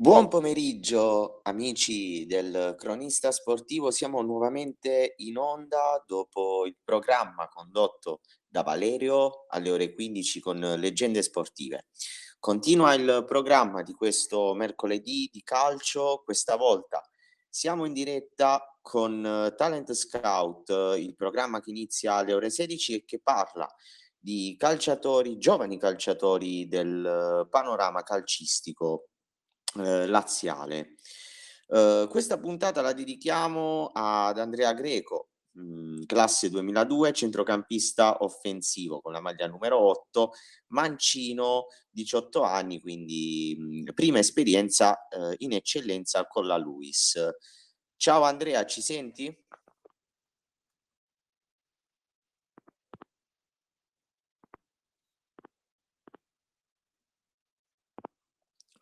Buon pomeriggio amici del cronista sportivo, siamo nuovamente in onda dopo il programma condotto da Valerio alle ore 15 con Leggende Sportive. Continua il programma di questo mercoledì di calcio, questa volta siamo in diretta con Talent Scout, il programma che inizia alle ore 16 e che parla di calciatori, giovani calciatori del panorama calcistico eh, laziale. Uh, questa puntata la dedichiamo ad Andrea Greco, mh, mm, classe 2002, centrocampista offensivo con la maglia numero 8, mancino, 18 anni, quindi mh, mm, prima esperienza uh, in eccellenza con la Luis. Ciao Andrea, ci senti?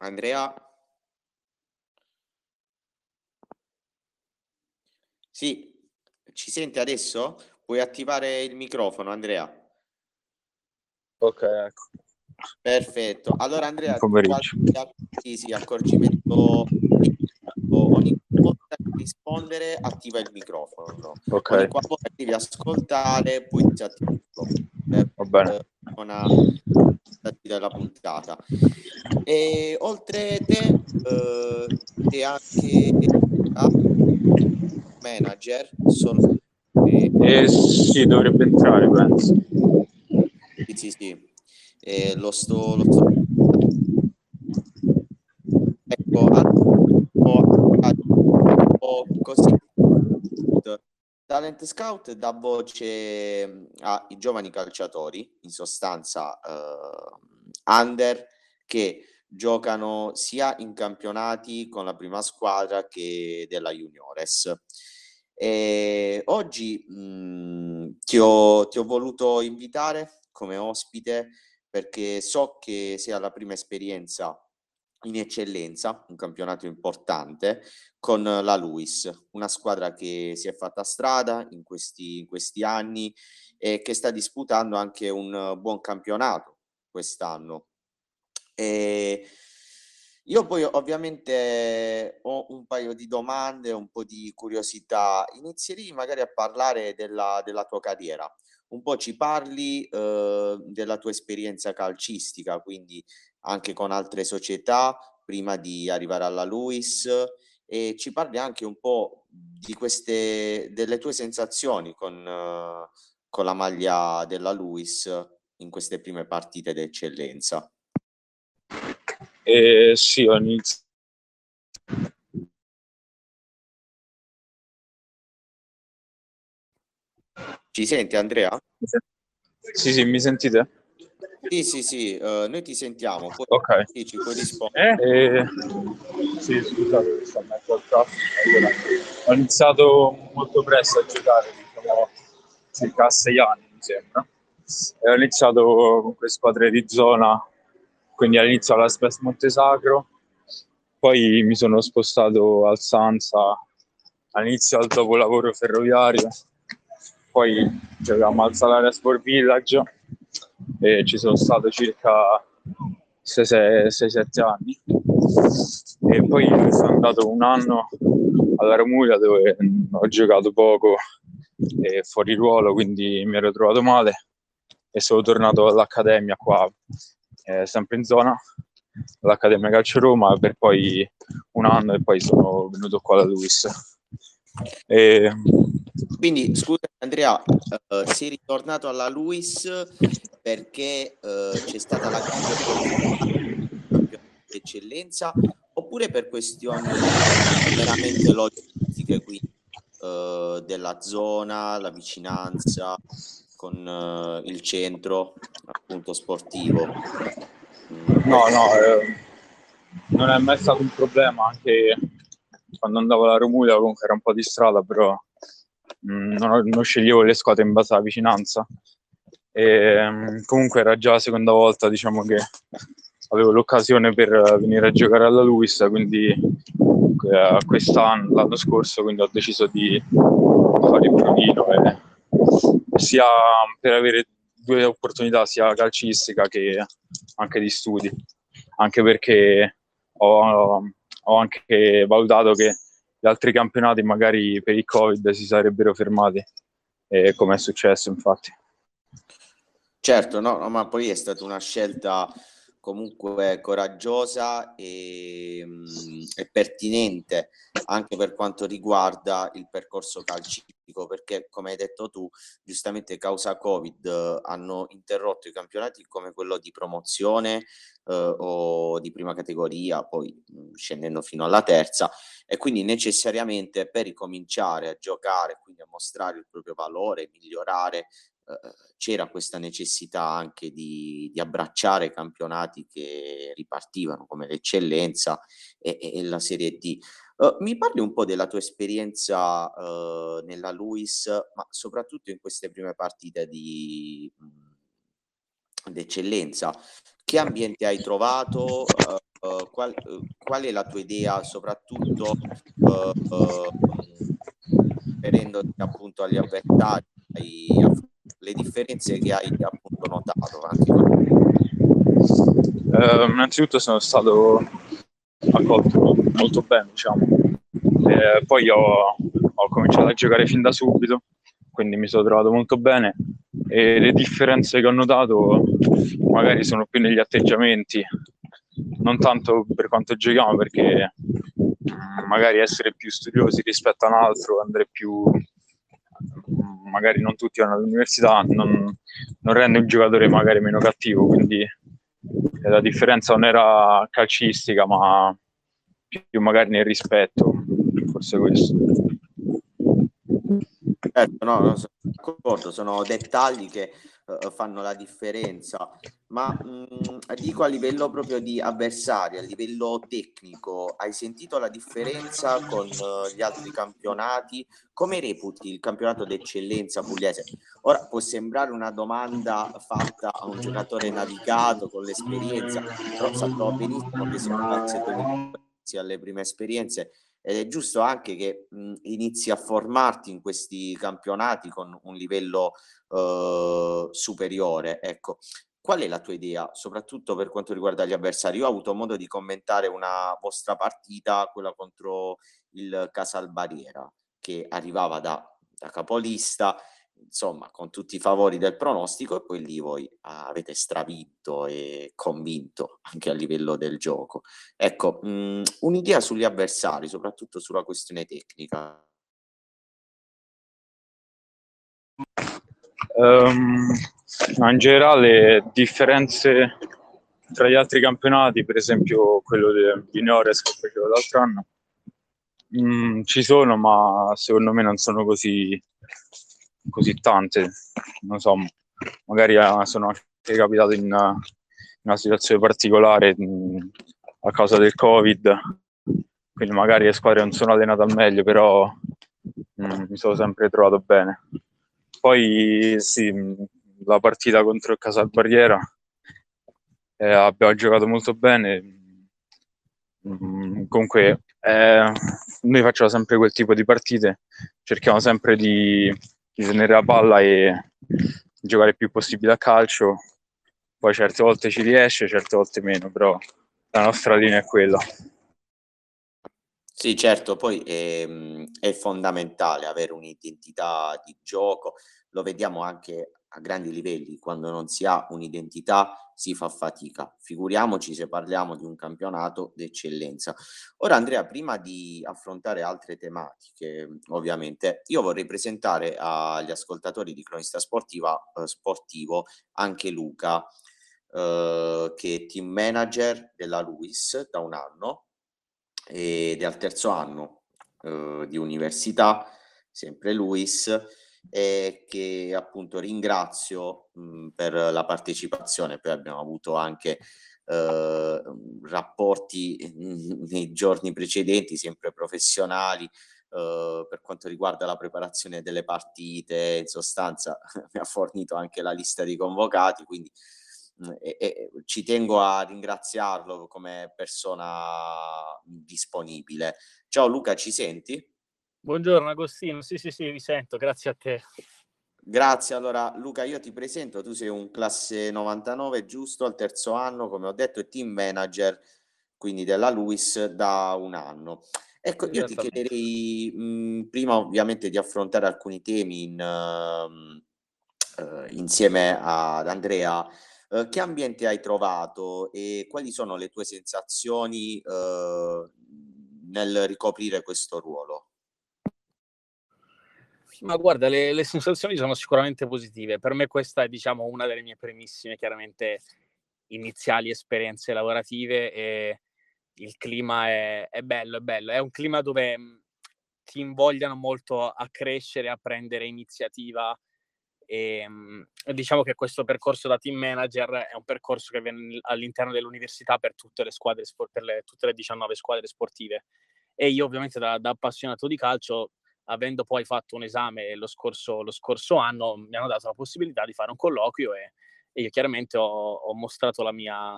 Andrea? Sì, ci senti adesso? Puoi attivare il microfono, Andrea. Ok, ecco. Perfetto. Allora, Andrea, sì, sì, accorgimento ogni volta che rispondere attiva il microfono. Ok. Ogni volta devi ascoltare, poi disattivarlo. Per, Va bene. Una della puntata. E oltre te, eh, e anche manager sono... Eh, eh, sì, dovrebbe entrare, penso. Sì, sì, sì. Eh, lo sto... Lo sto... Ecco, ho, così. Talent Scout dà voce mm, ai giovani calciatori, in sostanza uh, under, che giocano sia in campionati con la prima squadra che della Juniores. E oggi mh, mhmm, ti, ho, ti ho voluto invitare come ospite perché so che sia la prima esperienza in eccellenza, un campionato importante, con la Luis, una squadra che si è fatta strada in questi, in questi anni e che sta disputando anche un buon campionato quest'anno. E io poi ovviamente ho un paio di domande, un po' di curiosità. Inizierei magari a parlare della, della tua carriera. Un po' ci parli eh, della tua esperienza calcistica, quindi anche con altre società prima di arrivare alla Luis e ci parli anche un po' di queste, delle tue sensazioni con, uh, con la maglia della Luis in queste prime partite d'eccellenza. Eh, sì, ho iniziato. Ci senti Andrea? Sì, sì, mi sentite? Sì, sì, sì, uh, noi ti sentiamo. Poi ok. Sì, ci puoi rispondere. Eh, sì, scusate, sto allora, ho iniziato molto presto a giocare, diciamo, circa a sei anni, mi sembra. E ho iniziato con quelle squadre di zona quindi all'inizio alla Spes Montesacro, poi mi sono spostato al Sansa all'inizio al dopolavoro ferroviario, poi giocavamo al Salaria Sport Village e ci sono stato circa 6-7 anni. E poi sono andato un anno alla Romuglia dove ho giocato poco e fuori ruolo quindi mi ero trovato male e sono tornato all'accademia qua eh, sempre in zona, all'Accademia Calcio Roma, per poi un anno e poi sono venuto qua da Luis. E... Quindi scusa Andrea, uh, sei ritornato alla Luis perché uh, c'è stata la grande eccellenza oppure per questioni veramente logistiche, quindi uh, della zona, la vicinanza, con uh, il centro appunto sportivo? No, no, eh, non è mai stato un problema, anche quando andavo alla Romuglia comunque era un po' di strada, però mh, mm, non, non, sceglievo le squadre in base alla vicinanza. E, mh, mm, comunque era già la seconda volta diciamo che avevo l'occasione per venire a giocare alla Luis, quindi eh, quest'anno, l'anno scorso, quindi ho deciso di fare il provino e sia per avere due opportunità sia calcistica che anche di studi, anche perché ho, ho anche valutato che gli altri campionati magari per il Covid si sarebbero fermati, e come è successo infatti. Certo, no, no, ma poi è stata una scelta comunque coraggiosa e, e, pertinente anche per quanto riguarda il percorso calcistico, perché come hai detto tu, giustamente causa Covid hanno interrotto i campionati come quello di promozione eh, o di prima categoria, poi mh, scendendo fino alla terza, e quindi necessariamente per ricominciare a giocare, quindi a mostrare il proprio valore, migliorare c'era questa necessità anche di, di, abbracciare campionati che ripartivano come l'eccellenza e, e la Serie D. Uh, mi parli un po' della tua esperienza uh, nella Luis, ma soprattutto in queste prime partite di mh, d'eccellenza. Che ambiente hai trovato? Uh, qual, qual, è la tua idea, soprattutto riferendoti appunto agli avversari, ai, le differenze che hai appunto notato anche uh, innanzitutto sono stato accolto molto bene diciamo. E poi ho, ho cominciato a giocare fin da subito quindi mi sono trovato molto bene. E le differenze che ho notato magari sono più negli atteggiamenti non tanto per quanto giochiamo perché mm, magari essere più studiosi rispetto a un altro andare più magari non tutti vanno all'università, non, non rende un giocatore magari meno cattivo, quindi la differenza non era calcistica, ma più magari nel rispetto, forse questo. Certo, no, sono d'accordo, sono dettagli che uh, fanno la differenza, ma mh, mm, dico a livello proprio di avversari, a livello tecnico, hai sentito la differenza con uh, gli altri campionati? Come reputi il campionato d'eccellenza pugliese? Ora può sembrare una domanda fatta a un giocatore navigato con l'esperienza, però sappiamo benissimo che siamo grazie alle prime esperienze ed è giusto anche che mh, inizi a formarti in questi campionati con un livello uh, superiore. Ecco, qual è la tua idea, soprattutto per quanto riguarda gli avversari? Io ho avuto modo di commentare una vostra partita, quella contro il Casalbariera, che arrivava da, da capolista insomma, con tutti i favori del pronostico e poi lì voi avete stravinto e convinto anche a livello del gioco. Ecco, mh, mhmm, un'idea sugli avversari, soprattutto sulla questione tecnica. Um, in generale, differenze tra gli altri campionati, per esempio quello di juniores che facevo l'altro anno, mh, mhmm, ci sono, ma secondo me non sono così così tante, non so, magari eh, sono anche capitato in una, in una situazione particolare mh, mm, a causa del Covid, quindi magari le squadre non sono allenate al meglio, però mh, mm, mi sono sempre trovato bene. Poi sì, mm, la partita contro il Casalbarriera eh, abbiamo giocato molto bene. comunque eh, noi facciamo sempre quel tipo di partite, cerchiamo sempre di di tenere la palla e giocare il più possibile a calcio. Poi certe volte ci riesce, certe volte meno, però la nostra linea è quella. Sì, certo, poi è, ehm, è fondamentale avere un'identità di gioco, lo vediamo anche a grandi livelli, quando non si ha un'identità si fa fatica. Figuriamoci se parliamo di un campionato d'eccellenza. Ora Andrea, prima di affrontare altre tematiche, ovviamente, io vorrei presentare agli ascoltatori di Cronista Sportiva, eh, Sportivo anche Luca, eh, che è team manager della Luis da un anno ed è al terzo anno eh, di università, sempre Luis e che appunto ringrazio mh, per la partecipazione. Poi abbiamo avuto anche eh, rapporti nei giorni precedenti, sempre professionali, eh, per quanto riguarda la preparazione delle partite, in sostanza mi ha fornito anche la lista di convocati, quindi e, e, ci tengo a ringraziarlo come persona disponibile. Ciao Luca, ci senti? Buongiorno Agostino, sì sì sì, vi sento, grazie a te. Grazie, allora Luca io ti presento, tu sei un classe 99 giusto? Al terzo anno, come ho detto, e team manager quindi della Luis, da un anno. Ecco, io ti chiederei mh, prima ovviamente di affrontare alcuni temi in, uh, uh, insieme ad Andrea, uh, che ambiente hai trovato e quali sono le tue sensazioni nel ricoprire questo ruolo? Ma guarda, le, le, sensazioni sono sicuramente positive. Per me questa è, diciamo, una delle mie primissime, chiaramente, iniziali esperienze lavorative e il clima è, è bello, è bello. È un clima dove mhmm, ti invogliano molto a crescere, a prendere iniziativa e mhmm, diciamo che questo percorso da team manager è un percorso che viene all'interno dell'università per tutte le squadre, per le, tutte le 19 squadre sportive. E io ovviamente da, da appassionato di calcio avendo poi fatto un esame lo scorso, lo scorso anno, mi hanno dato la possibilità di fare un colloquio e, e io chiaramente ho, ho mostrato mia,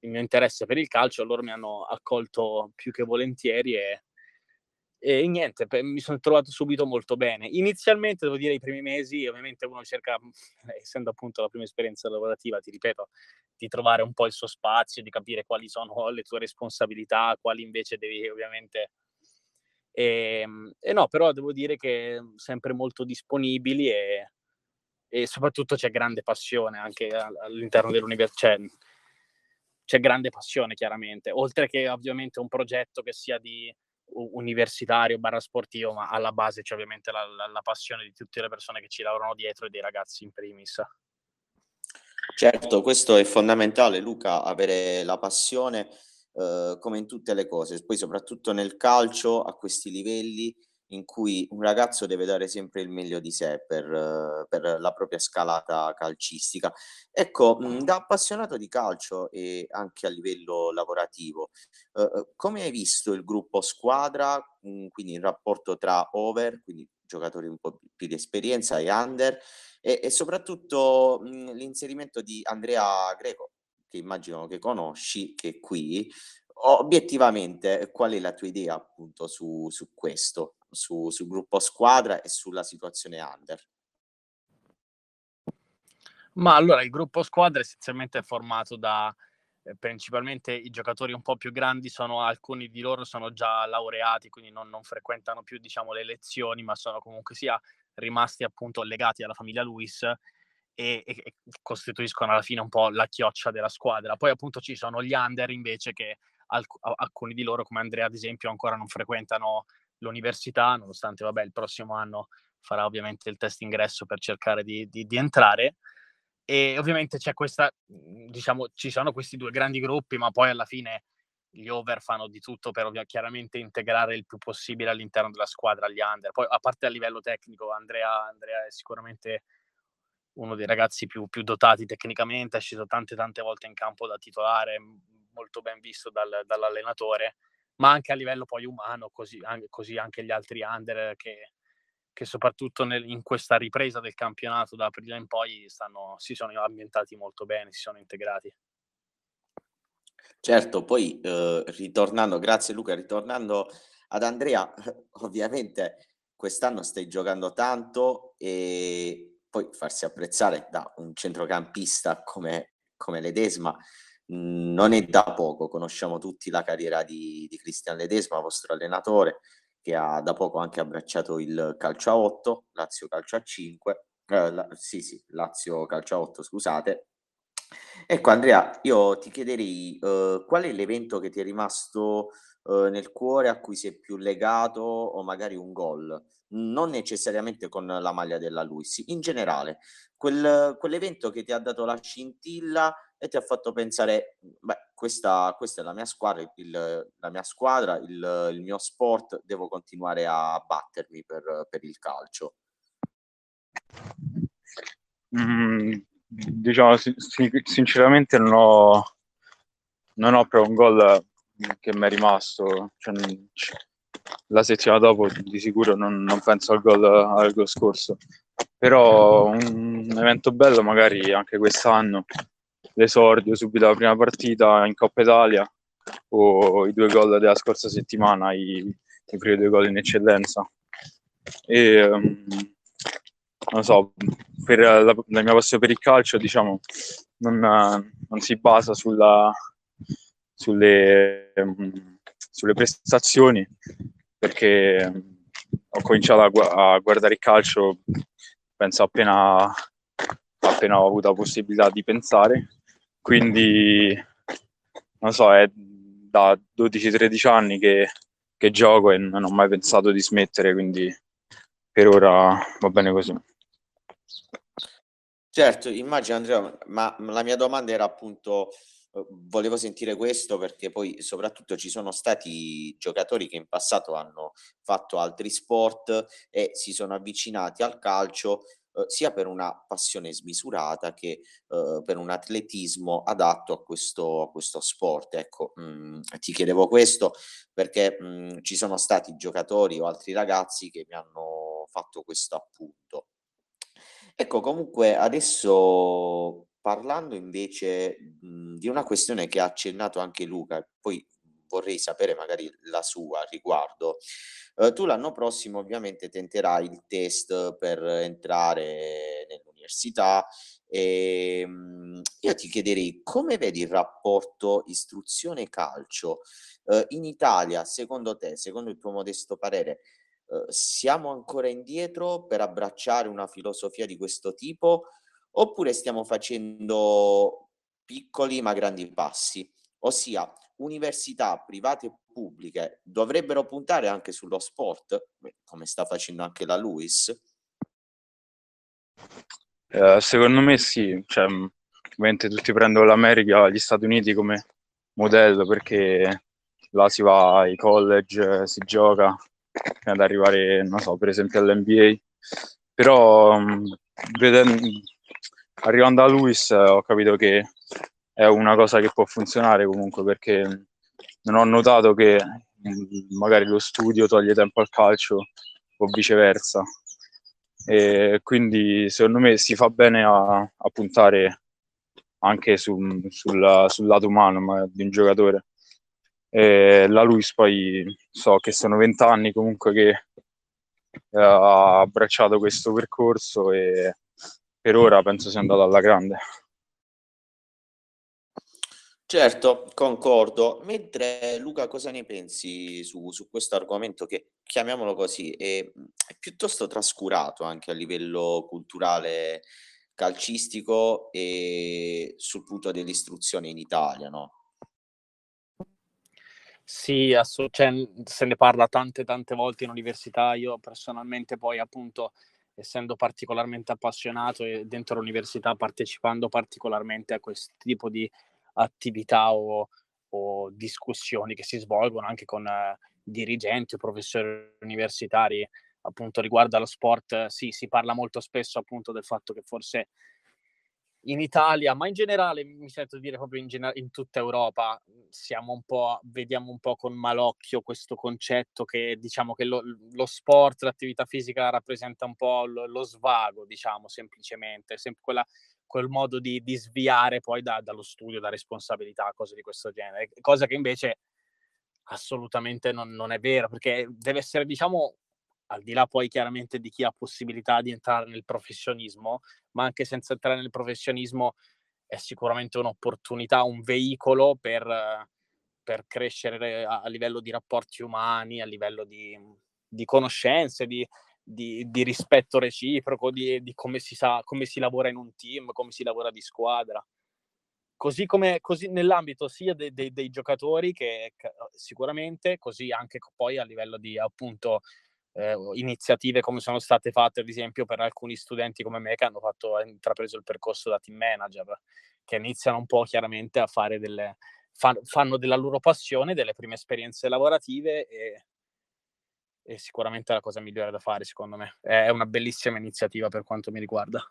il mio interesse per il calcio, loro mi hanno accolto più che volentieri e, e niente, mi sono trovato subito molto bene. Inizialmente, devo dire, i primi mesi, ovviamente uno cerca, essendo appunto la prima esperienza lavorativa, ti ripeto, di trovare un po' il suo spazio, di capire quali sono le tue responsabilità, quali invece devi ovviamente e, ehm, e, no, però devo dire che mhmm, sempre molto disponibili e, e soprattutto c'è grande passione anche all'interno dell'università. C'è, c'è grande passione chiaramente, oltre che ovviamente un progetto che sia di universitario barra sportivo, ma alla base c'è ovviamente la, la, la passione di tutte le persone che ci lavorano dietro e dei ragazzi in primis. Certo, questo è fondamentale, Luca, avere la passione eh, come in tutte le cose, poi soprattutto nel calcio a questi livelli in cui un ragazzo deve dare sempre il meglio di sé per, uh, per la propria scalata calcistica. Ecco, mh, da appassionato di calcio e anche a livello lavorativo, uh, come hai visto il gruppo squadra, mh, quindi il rapporto tra over, quindi giocatori un po' più di esperienza, e under, e, e soprattutto mh, l'inserimento di Andrea Greco, che immagino che conosci, che è qui, obiettivamente qual è la tua idea appunto su, su questo, su, sul gruppo squadra e sulla situazione under? Ma allora il gruppo squadra essenzialmente è formato da eh, principalmente i giocatori un po' più grandi sono alcuni di loro sono già laureati, quindi non, non frequentano più diciamo le lezioni, ma sono comunque sia rimasti appunto legati alla famiglia Luis e, e, costituiscono alla fine un po' la chioccia della squadra. Poi appunto ci sono gli under invece che alc- alcuni di loro come Andrea ad esempio ancora non frequentano l'università, nonostante vabbè il prossimo anno farà ovviamente il test ingresso per cercare di, di, di entrare. E ovviamente c'è questa, mhmm, diciamo, ci sono questi due grandi gruppi, ma poi alla fine gli over fanno di tutto per ovvia, chiaramente integrare il più possibile all'interno della squadra gli under. Poi a parte a livello tecnico, Andrea, Andrea è sicuramente uno dei ragazzi più, più, dotati tecnicamente, è sceso tante tante volte in campo da titolare, molto ben visto dal, dall'allenatore, ma anche a livello poi umano, così anche, così anche gli altri under che, che soprattutto nel, in questa ripresa del campionato da aprile in poi stanno, si sono ambientati molto bene, si sono integrati. Certo, poi eh, ritornando, grazie Luca, ritornando ad Andrea, ovviamente quest'anno stai giocando tanto e poi farsi apprezzare da un centrocampista come, come Ledesma mh, non è da poco, conosciamo tutti la carriera di, di Cristian Ledesma, vostro allenatore, che ha da poco anche abbracciato il calcio a 8, Lazio calcio a 5, eh, la, sì sì, Lazio calcio a 8, scusate. Ecco Andrea, io ti chiederei eh, qual è l'evento che ti è rimasto eh, nel cuore a cui sei più legato o magari un gol non necessariamente con la maglia della Luis, in generale, quel, quell'evento che ti ha dato la scintilla e ti ha fatto pensare, beh, questa, questa è la mia squadra, il, la mia squadra, il, il, mio sport, devo continuare a battermi per, per il calcio. Mm, diciamo, sinceramente non ho, non ho proprio un gol che mi è rimasto. Cioè, la settimana dopo di sicuro non, non penso al gol, al gol scorso. Però un evento bello magari anche quest'anno, l'esordio subito la prima partita in Coppa Italia o i due gol della scorsa settimana, i, i primi due gol in eccellenza. E um, non so, per la, la, mia passione per il calcio, diciamo, non, non si basa sulla, sulle, um, sulle prestazioni perché um, ho cominciato a, a, guardare il calcio penso appena, appena ho avuto la possibilità di pensare. Quindi non so è da 12-13 anni che, che gioco e non ho mai pensato di smettere quindi per ora va bene così. Certo, immagino Andrea, ma la mia domanda era appunto, volevo sentire questo perché poi soprattutto ci sono stati giocatori che in passato hanno fatto altri sport e si sono avvicinati al calcio, uhm, sia per una passione smisurata che, uhm, per un atletismo adatto a questo a questo sport. Ecco, mhmm, ti chiedevo questo perché, mhmm, ci sono stati giocatori o altri ragazzi che mi hanno fatto questo appunto. Ecco, comunque adesso parlando invece, mhmm, di una questione che ha accennato anche Luca, poi vorrei sapere magari la sua a riguardo. Uhm, tu l'anno prossimo ovviamente tenterai il test per entrare nell'università, ehm, io ti chiederei come vedi il rapporto istruzione calcio? Uhm, in Italia secondo te, secondo il tuo modesto parere, uhm, siamo ancora indietro per abbracciare una filosofia di questo tipo, oppure stiamo facendo piccoli ma grandi passi? Ossia, università private e pubbliche dovrebbero puntare anche sullo sport, come sta facendo anche la LUISS? Eh, secondo me sì, cioè, ovviamente tutti prendono l'America, gli Stati Uniti come modello perché là si va ai college, si gioca, ad arrivare, non so, per esempio all'NBA. Però vedendo, arrivando a Luis ho capito che è una cosa che può funzionare comunque perché non ho notato che magari lo studio toglie tempo al calcio o viceversa. E quindi secondo me si fa bene a, a puntare anche su, sul, sul lato umano di un giocatore. E la Luis poi so che sono vent'anni comunque che eh, ha abbracciato questo percorso e per ora penso sia andato alla grande. Certo, concordo. Mentre Luca, cosa ne pensi su, su questo argomento che, chiamiamolo così, è, è piuttosto trascurato anche a livello culturale calcistico e sul punto dell'istruzione in Italia, no? Sì, assu cioè, se ne parla tante, tante volte in università. Io personalmente poi appunto, essendo particolarmente appassionato e dentro l'università partecipando particolarmente a questo tipo di attività o o discussioni che si svolgono anche con eh, dirigenti o professori universitari, appunto riguardo allo sport, sì, si parla molto spesso appunto del fatto che forse in Italia, ma in generale mi sento dire proprio in, gener- in tutta Europa, siamo un po', vediamo un po' con malocchio questo concetto che diciamo che lo, lo sport, l'attività fisica rappresenta un po' lo, lo svago, diciamo semplicemente, sempre quella, quel modo di, di sviare poi da, dallo studio, da responsabilità, cose di questo genere, cosa che invece assolutamente non, non è vero, perché deve essere diciamo al di là poi chiaramente di chi ha possibilità di entrare nel professionismo, ma anche senza entrare nel professionismo è sicuramente un'opportunità, un veicolo per, per crescere a, a, livello di rapporti umani, a livello di, di conoscenze, di, di, di, rispetto reciproco, di, come, si sa, come si lavora in un team, come si lavora di squadra. Così come così nell'ambito sia de, de, dei giocatori che sicuramente, così anche poi a livello di appunto eh, iniziative come sono state fatte ad esempio per alcuni studenti come me che hanno fatto, intrapreso il percorso da team manager, che iniziano un po' chiaramente a fare delle, fa, fanno della loro passione, delle prime esperienze lavorative e, e sicuramente è la cosa migliore da fare secondo me. È una bellissima iniziativa per quanto mi riguarda.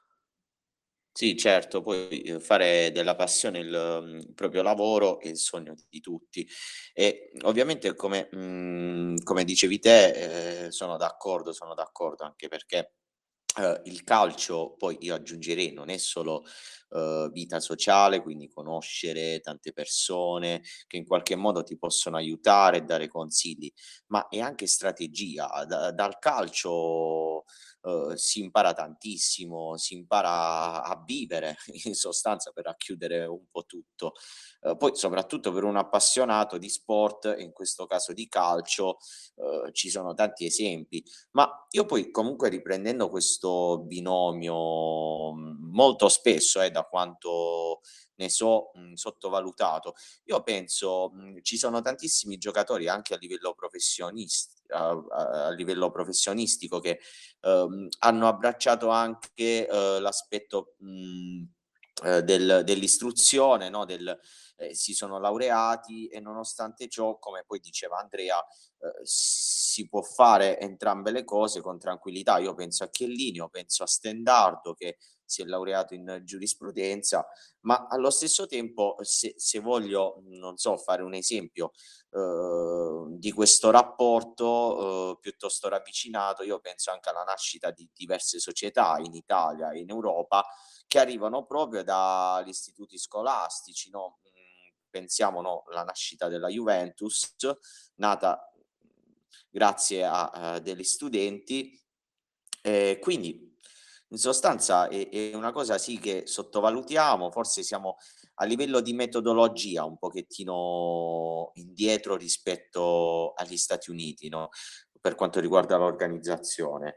Sì, certo, poi eh, fare della passione il, mhmm, il proprio lavoro è il sogno di tutti. E ovviamente come, mhmm, come dicevi te, ehm, sono d'accordo, sono d'accordo anche perché, ehm, il calcio, poi io aggiungerei, non è solo, uhm, vita sociale, quindi conoscere tante persone che in qualche modo ti possono aiutare e dare consigli, ma è anche strategia. Da dal calcio uh, si impara tantissimo, si impara a vivere in sostanza per racchiudere un po' tutto. Uh, poi soprattutto per un appassionato di sport, in questo caso di calcio, uh, ci sono tanti esempi, ma io poi comunque riprendendo questo binomio molto spesso, eh, da quanto ne so mh, sottovalutato, io penso mh, ci sono tantissimi giocatori anche a livello professionistico a, a, livello professionistico che ehm, hanno abbracciato anche eh, l'aspetto mh, eh, del, dell'istruzione, no? del, eh, si sono laureati e nonostante ciò, come poi diceva Andrea, eh, si può fare entrambe le cose con tranquillità. Io penso a Chiellini, penso a Stendardo che si è laureato in giurisprudenza, ma allo stesso tempo, se, se voglio, non so, fare un esempio eh, di questo rapporto eh, piuttosto ravvicinato, io penso anche alla nascita di diverse società in Italia e in Europa che arrivano proprio dagli istituti scolastici, no? Mm, pensiamo no, alla nascita della Juventus, nata grazie a, a degli studenti, eh, quindi in sostanza è, è, una cosa sì che sottovalutiamo, forse siamo a livello di metodologia un pochettino indietro rispetto agli Stati Uniti, no? per quanto riguarda l'organizzazione.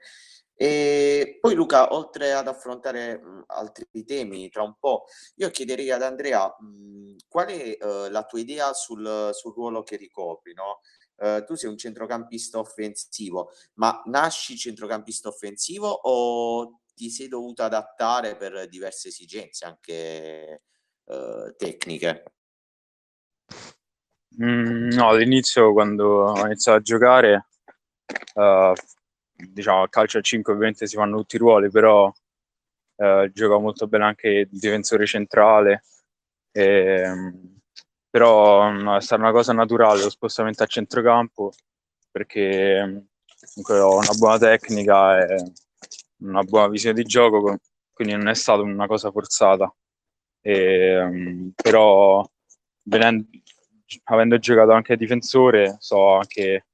E poi Luca, oltre ad affrontare altri temi tra un po', io chiederei ad Andrea mh, qual è uh, la tua idea sul, sul, ruolo che ricopri, no? Uh, tu sei un centrocampista offensivo, ma nasci centrocampista offensivo o ti sei dovuto adattare per diverse esigenze anche uh, tecniche? Mm, no, all'inizio quando ho iniziato a giocare, uh, diciamo a calcio a 5 ovviamente si fanno tutti i ruoli, però uh, gioca molto bene anche il difensore centrale, e, um, però no, è stata una cosa naturale lo spostamento a centrocampo perché um, comunque ho una buona tecnica e una buona visione di gioco, quindi non è stata una cosa forzata. E, um, però venendo, avendo giocato anche difensore, so anche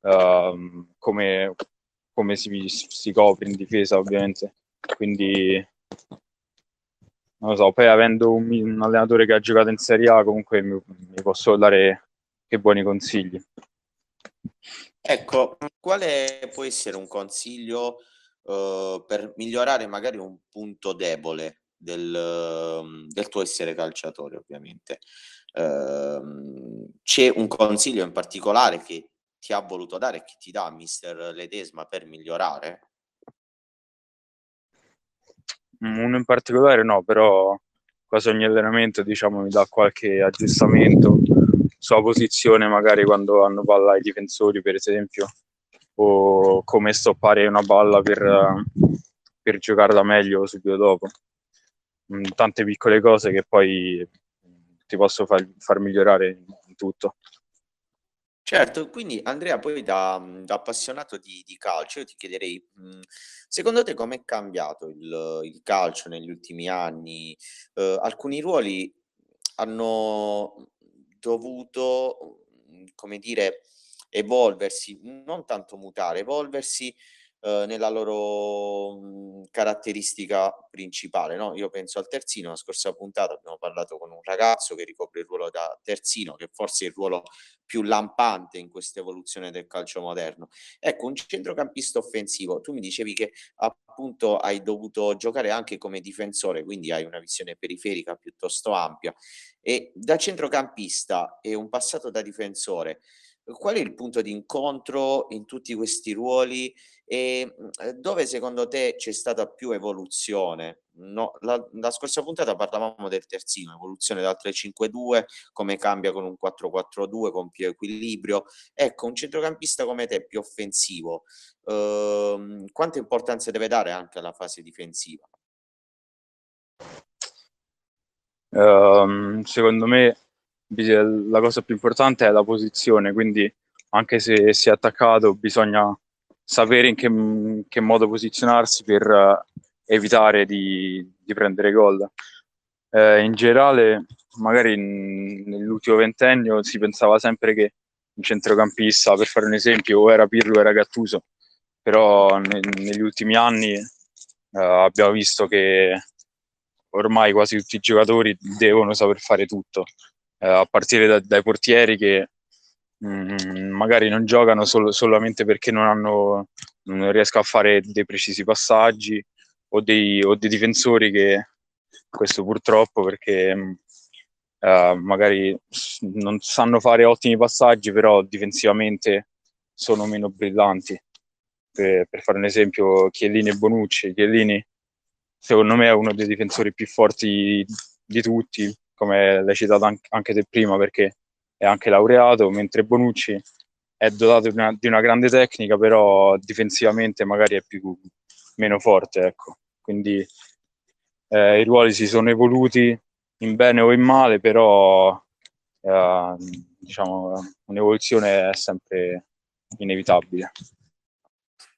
uh, come, come si, si, copre in difesa, ovviamente. Quindi non lo so, poi avendo un, un allenatore che ha giocato in Serie A, comunque mi, mi posso dare che buoni consigli. Ecco, quale può essere un consiglio uh, per migliorare magari un punto debole del, uh, del tuo essere calciatore, ovviamente. Uh, c'è un consiglio in particolare che ti ha voluto dare e che ti dà mister Ledesma per migliorare? Uno in particolare no, però quasi ogni allenamento diciamo mi dà qualche aggiustamento sulla posizione magari quando hanno palla i difensori per esempio o come stoppare una palla per, per giocarla meglio subito dopo. Mm, tante piccole cose che poi ti posso far, far migliorare in tutto. Certo, quindi Andrea, poi da, da appassionato di, di, calcio, io ti chiederei, mh, secondo te com'è cambiato il, il, calcio negli ultimi anni? Uh, alcuni ruoli hanno dovuto, come dire, evolversi, non tanto mutare, evolversi eh, nella loro caratteristica principale. No? Io penso al terzino, la scorsa puntata abbiamo parlato con un ragazzo che ricopre il ruolo da terzino, che forse è il ruolo più lampante in questa evoluzione del calcio moderno. Ecco, un centrocampista offensivo, tu mi dicevi che appunto hai dovuto giocare anche come difensore, quindi hai una visione periferica piuttosto ampia e da centrocampista e un passato da difensore qual è il punto di incontro in tutti questi ruoli e mhmm, dove secondo te c'è stata più evoluzione? No, la, la, scorsa puntata parlavamo del terzino, evoluzione dal 3-5-2, come cambia con un 4-4-2 con più equilibrio. Ecco, un centrocampista come te più offensivo, ehm, quanta importanza deve dare anche alla fase difensiva? Um, secondo me la cosa più importante è la posizione, quindi anche se si è attaccato bisogna sapere in che, che modo posizionarsi per uh, evitare di, di, prendere gol. Eh, in generale, magari in, nell'ultimo ventennio si pensava sempre che un centrocampista, per fare un esempio, o era Pirlo o era Gattuso, però ne, negli ultimi anni uh, abbiamo visto che ormai quasi tutti i giocatori devono saper fare tutto, uh, a partire da, dai portieri che mh, mm, magari non giocano solo, solamente perché non, hanno, non riescono a fare dei precisi passaggi o dei, o dei difensori che questo purtroppo perché uh, magari non sanno fare ottimi passaggi però difensivamente sono meno brillanti per, per fare un esempio, Chiellini e Bonucci. Chiellini, secondo me, è uno dei difensori più forti di tutti, come l'hai citato anche te prima, perché è anche laureato, mentre Bonucci è dotato di una, di una grande tecnica, però difensivamente magari è più, meno forte. Ecco. Quindi eh, i ruoli si sono evoluti in bene o in male, però eh, diciamo, un'evoluzione è sempre inevitabile.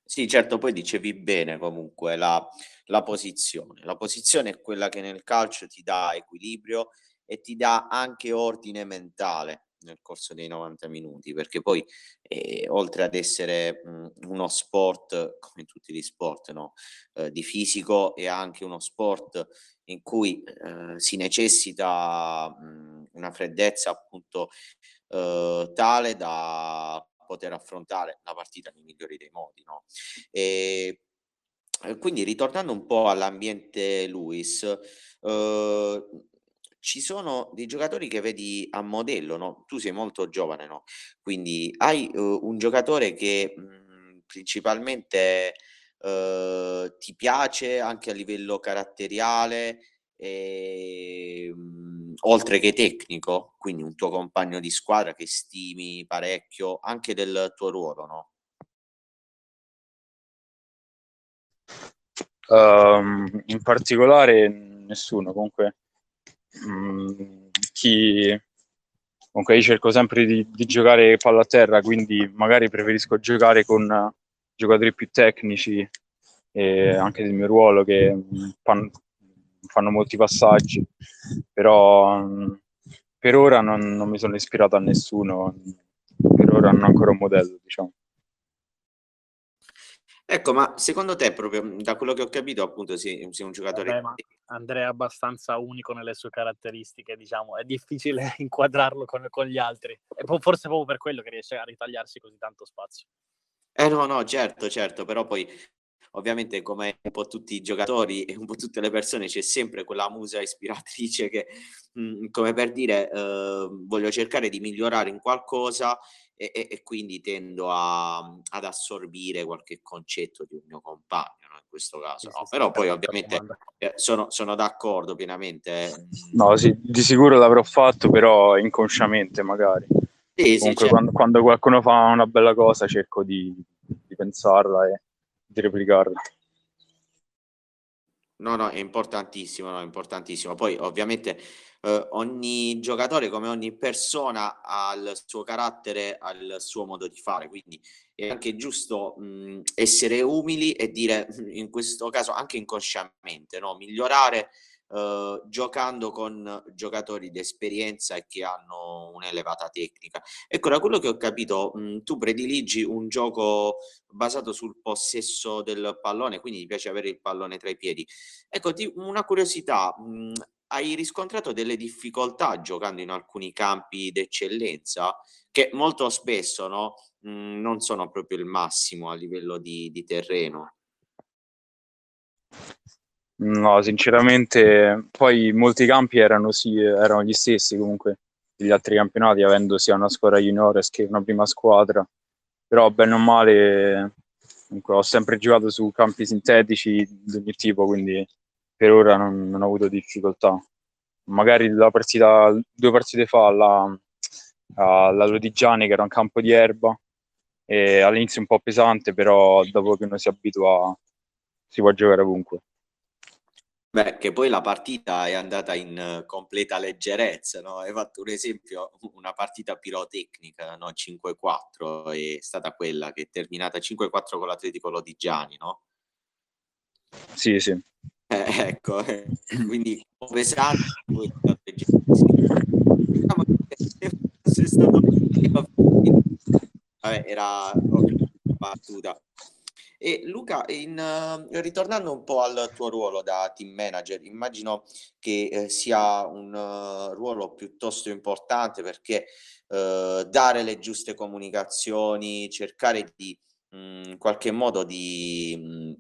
Sì, certo, poi dicevi bene comunque la, la posizione. La posizione è quella che nel calcio ti dà equilibrio e ti dà anche ordine mentale nel corso dei 90 minuti, perché poi eh, oltre ad essere mh, uno sport, come tutti gli sport, no? eh, di fisico, è anche uno sport in cui eh, si necessita mh, una freddezza appunto eh, tale da poter affrontare la partita nei migliori dei modi. No? E, quindi ritornando un po' all'ambiente Luis, eh, ci sono dei giocatori che vedi a modello, no? Tu sei molto giovane, no? Quindi hai uh, un giocatore che mh, principalmente uh, ti piace anche a livello caratteriale, e, ehm, oltre che tecnico, quindi un tuo compagno di squadra che stimi parecchio anche del tuo ruolo, no? Um, in particolare nessuno, comunque mh, mm, chi comunque io cerco sempre di, di, giocare palla a terra, quindi magari preferisco giocare con giocatori più tecnici e anche del mio ruolo che fanno, fanno molti passaggi, però mh, per ora non, non, mi sono ispirato a nessuno, per ora non ho ancora un modello, diciamo. Ecco, ma secondo te, proprio da quello che ho capito, appunto, sei, sei un giocatore. Vabbè, Andrea è abbastanza unico nelle sue caratteristiche, diciamo, è difficile inquadrarlo con, con gli altri. E forse proprio per quello che riesce a ritagliarsi così tanto spazio. Eh no, no, certo, certo, però poi ovviamente come un po' tutti i giocatori e un po' tutte le persone c'è sempre quella musa ispiratrice che, mh, mhmm, come per dire, eh, voglio cercare di migliorare in qualcosa e, e, e quindi tendo a, ad assorbire qualche concetto di un mio compagno, no? in questo caso. No? Però poi ovviamente eh, sono, sono, d'accordo pienamente. Eh. No, sì, di sicuro l'avrò fatto, però inconsciamente magari. Sì, Comunque sì, certo. quando, quando, qualcuno fa una bella cosa cerco di, di pensarla e di replicarla. No, no, è importantissimo, no, è importantissimo. Poi ovviamente eh, ogni giocatore, come ogni persona, ha il suo carattere, ha il suo modo di fare, quindi è anche giusto mh, essere umili e dire, in questo caso anche inconsciamente, no? migliorare eh, giocando con giocatori di esperienza e che hanno un'elevata tecnica. Ecco, da quello che ho capito, mh, tu prediligi un gioco basato sul possesso del pallone, quindi ti piace avere il pallone tra i piedi. Ecco, ti, una curiosità, mh, hai riscontrato delle difficoltà giocando in alcuni campi d'eccellenza che molto spesso no, mh, non sono proprio il massimo a livello di, di terreno? No, sinceramente, poi molti campi erano, sì, erano gli stessi comunque degli altri campionati, avendo sia una squadra juniores che una prima squadra, però bene o male comunque, ho sempre giocato su campi sintetici di ogni tipo, quindi per ora non, non ho avuto difficoltà. Magari la partita, due partite fa alla, alla Lodigiani, che era un campo di erba, e all'inizio un po' pesante, però dopo che uno si abitua si può giocare ovunque. Beh, che poi la partita è andata in completa leggerezza, no? Hai fatto un esempio, una partita pirotecnica, no? 5-4, è stata quella che è terminata 5-4 con l'Atletico Lodigiani, no? Sì, sì. Eh, ecco, eh, quindi pesante, poi diciamo è stato... Vabbè, era battuta. E Luca, in, uh, ritornando un po' al tuo ruolo da team manager, immagino che eh, sia un uh, ruolo piuttosto importante perché uh, dare le giuste comunicazioni, cercare di in qualche modo di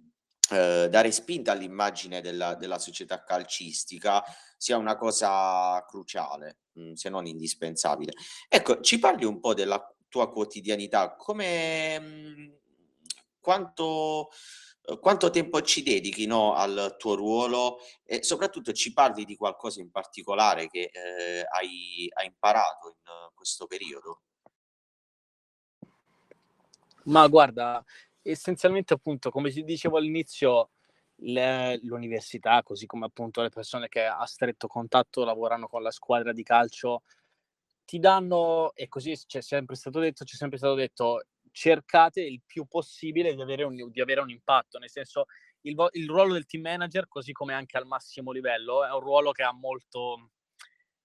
mh, dare spinta all'immagine della, della, società calcistica sia una cosa cruciale, mh, se non indispensabile. Ecco, ci parli un po' della tua quotidianità, come quanto, eh, quanto tempo ci dedichi no, al tuo ruolo e soprattutto ci parli di qualcosa in particolare che eh, hai, hai imparato in questo periodo? Ma guarda, essenzialmente appunto, come ti dicevo all'inizio, le, l'università, così come appunto le persone che a stretto contatto lavorano con la squadra di calcio, ti danno, e così c'è sempre stato detto, c'è sempre stato detto, cercate il più possibile di avere un, di avere un impatto, nel senso il, il, ruolo del team manager, così come anche al massimo livello, è un ruolo che ha molto,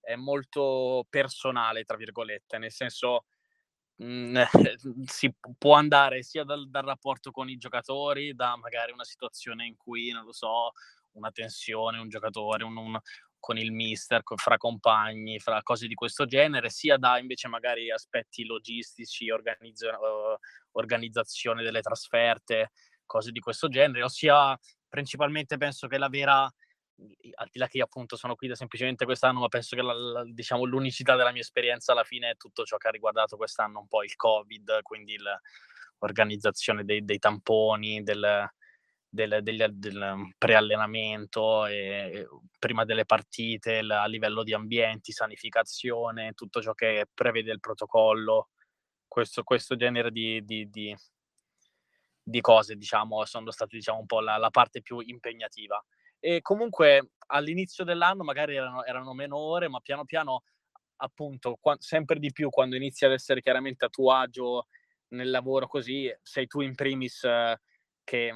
è molto personale, tra virgolette, nel senso mh, mhmm, si può andare sia dal, dal rapporto con i giocatori, da magari una situazione in cui, non lo so, una tensione, un giocatore, un, un, con il mister, fra compagni, fra cose di questo genere, sia da invece magari aspetti logistici, organizza- organizzazione delle trasferte, cose di questo genere, ossia principalmente penso che la vera, al di là che io appunto sono qui da semplicemente quest'anno, ma penso che la, la, diciamo, l'unicità della mia esperienza alla fine è tutto ciò che ha riguardato quest'anno un po' il Covid, quindi l'organizzazione dei, dei tamponi, del, del, del, del preallenamento, e, prima delle partite, a livello di ambienti, sanificazione, tutto ciò che prevede il protocollo, questo, questo genere di, di, di, di, cose, diciamo, sono state diciamo, un po' la, la, parte più impegnativa. E comunque all'inizio dell'anno magari erano, erano meno ore, ma piano piano, appunto, qua, sempre di più quando inizi ad essere chiaramente a tuo agio nel lavoro così, sei tu in primis eh, che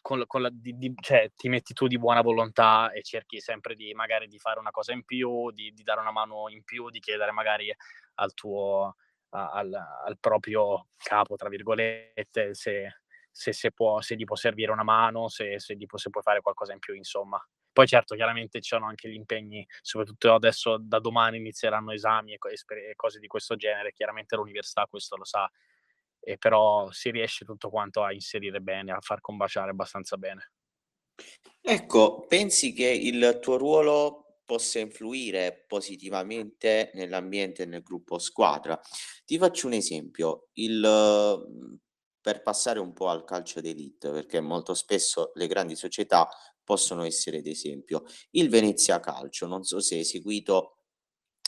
con, con la, di, di, cioè, ti metti tu di buona volontà e cerchi sempre di magari di fare una cosa in più, di, di dare una mano in più, di chiedere magari al tuo, al, al, proprio capo, tra virgolette, se, se, se, può, se gli può servire una mano, se, se, può, se puoi fare qualcosa in più, insomma. Poi certo, chiaramente ci sono anche gli impegni, soprattutto adesso da domani inizieranno esami e, e cose di questo genere, chiaramente l'università questo lo sa, e però si riesce tutto quanto a inserire bene, a far combaciare abbastanza bene. Ecco, pensi che il tuo ruolo possa influire positivamente nell'ambiente e nel gruppo squadra? Ti faccio un esempio, il, per passare un po' al calcio d'elite, perché molto spesso le grandi società possono essere d'esempio. Il Venezia Calcio, non so se hai seguito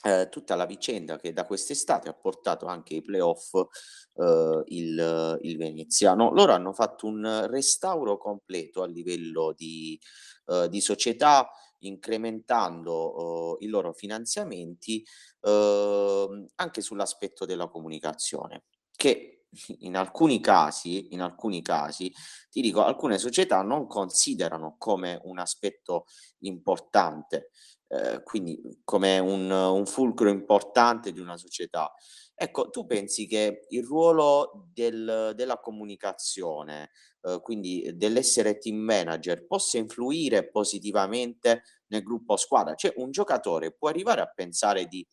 eh, tutta la vicenda che da quest'estate ha portato anche ai playoff eh, il, il veneziano. Loro hanno fatto un restauro completo a livello di, eh, di società, incrementando i loro finanziamenti ehm, anche sull'aspetto della comunicazione, che in alcuni casi, in alcuni casi, ti dico, alcune società non considerano come un aspetto importante eh, quindi come un, un, fulcro importante di una società. Ecco, tu pensi che il ruolo del, della comunicazione, eh, quindi dell'essere team manager, possa influire positivamente nel gruppo squadra? Cioè un giocatore può arrivare a pensare di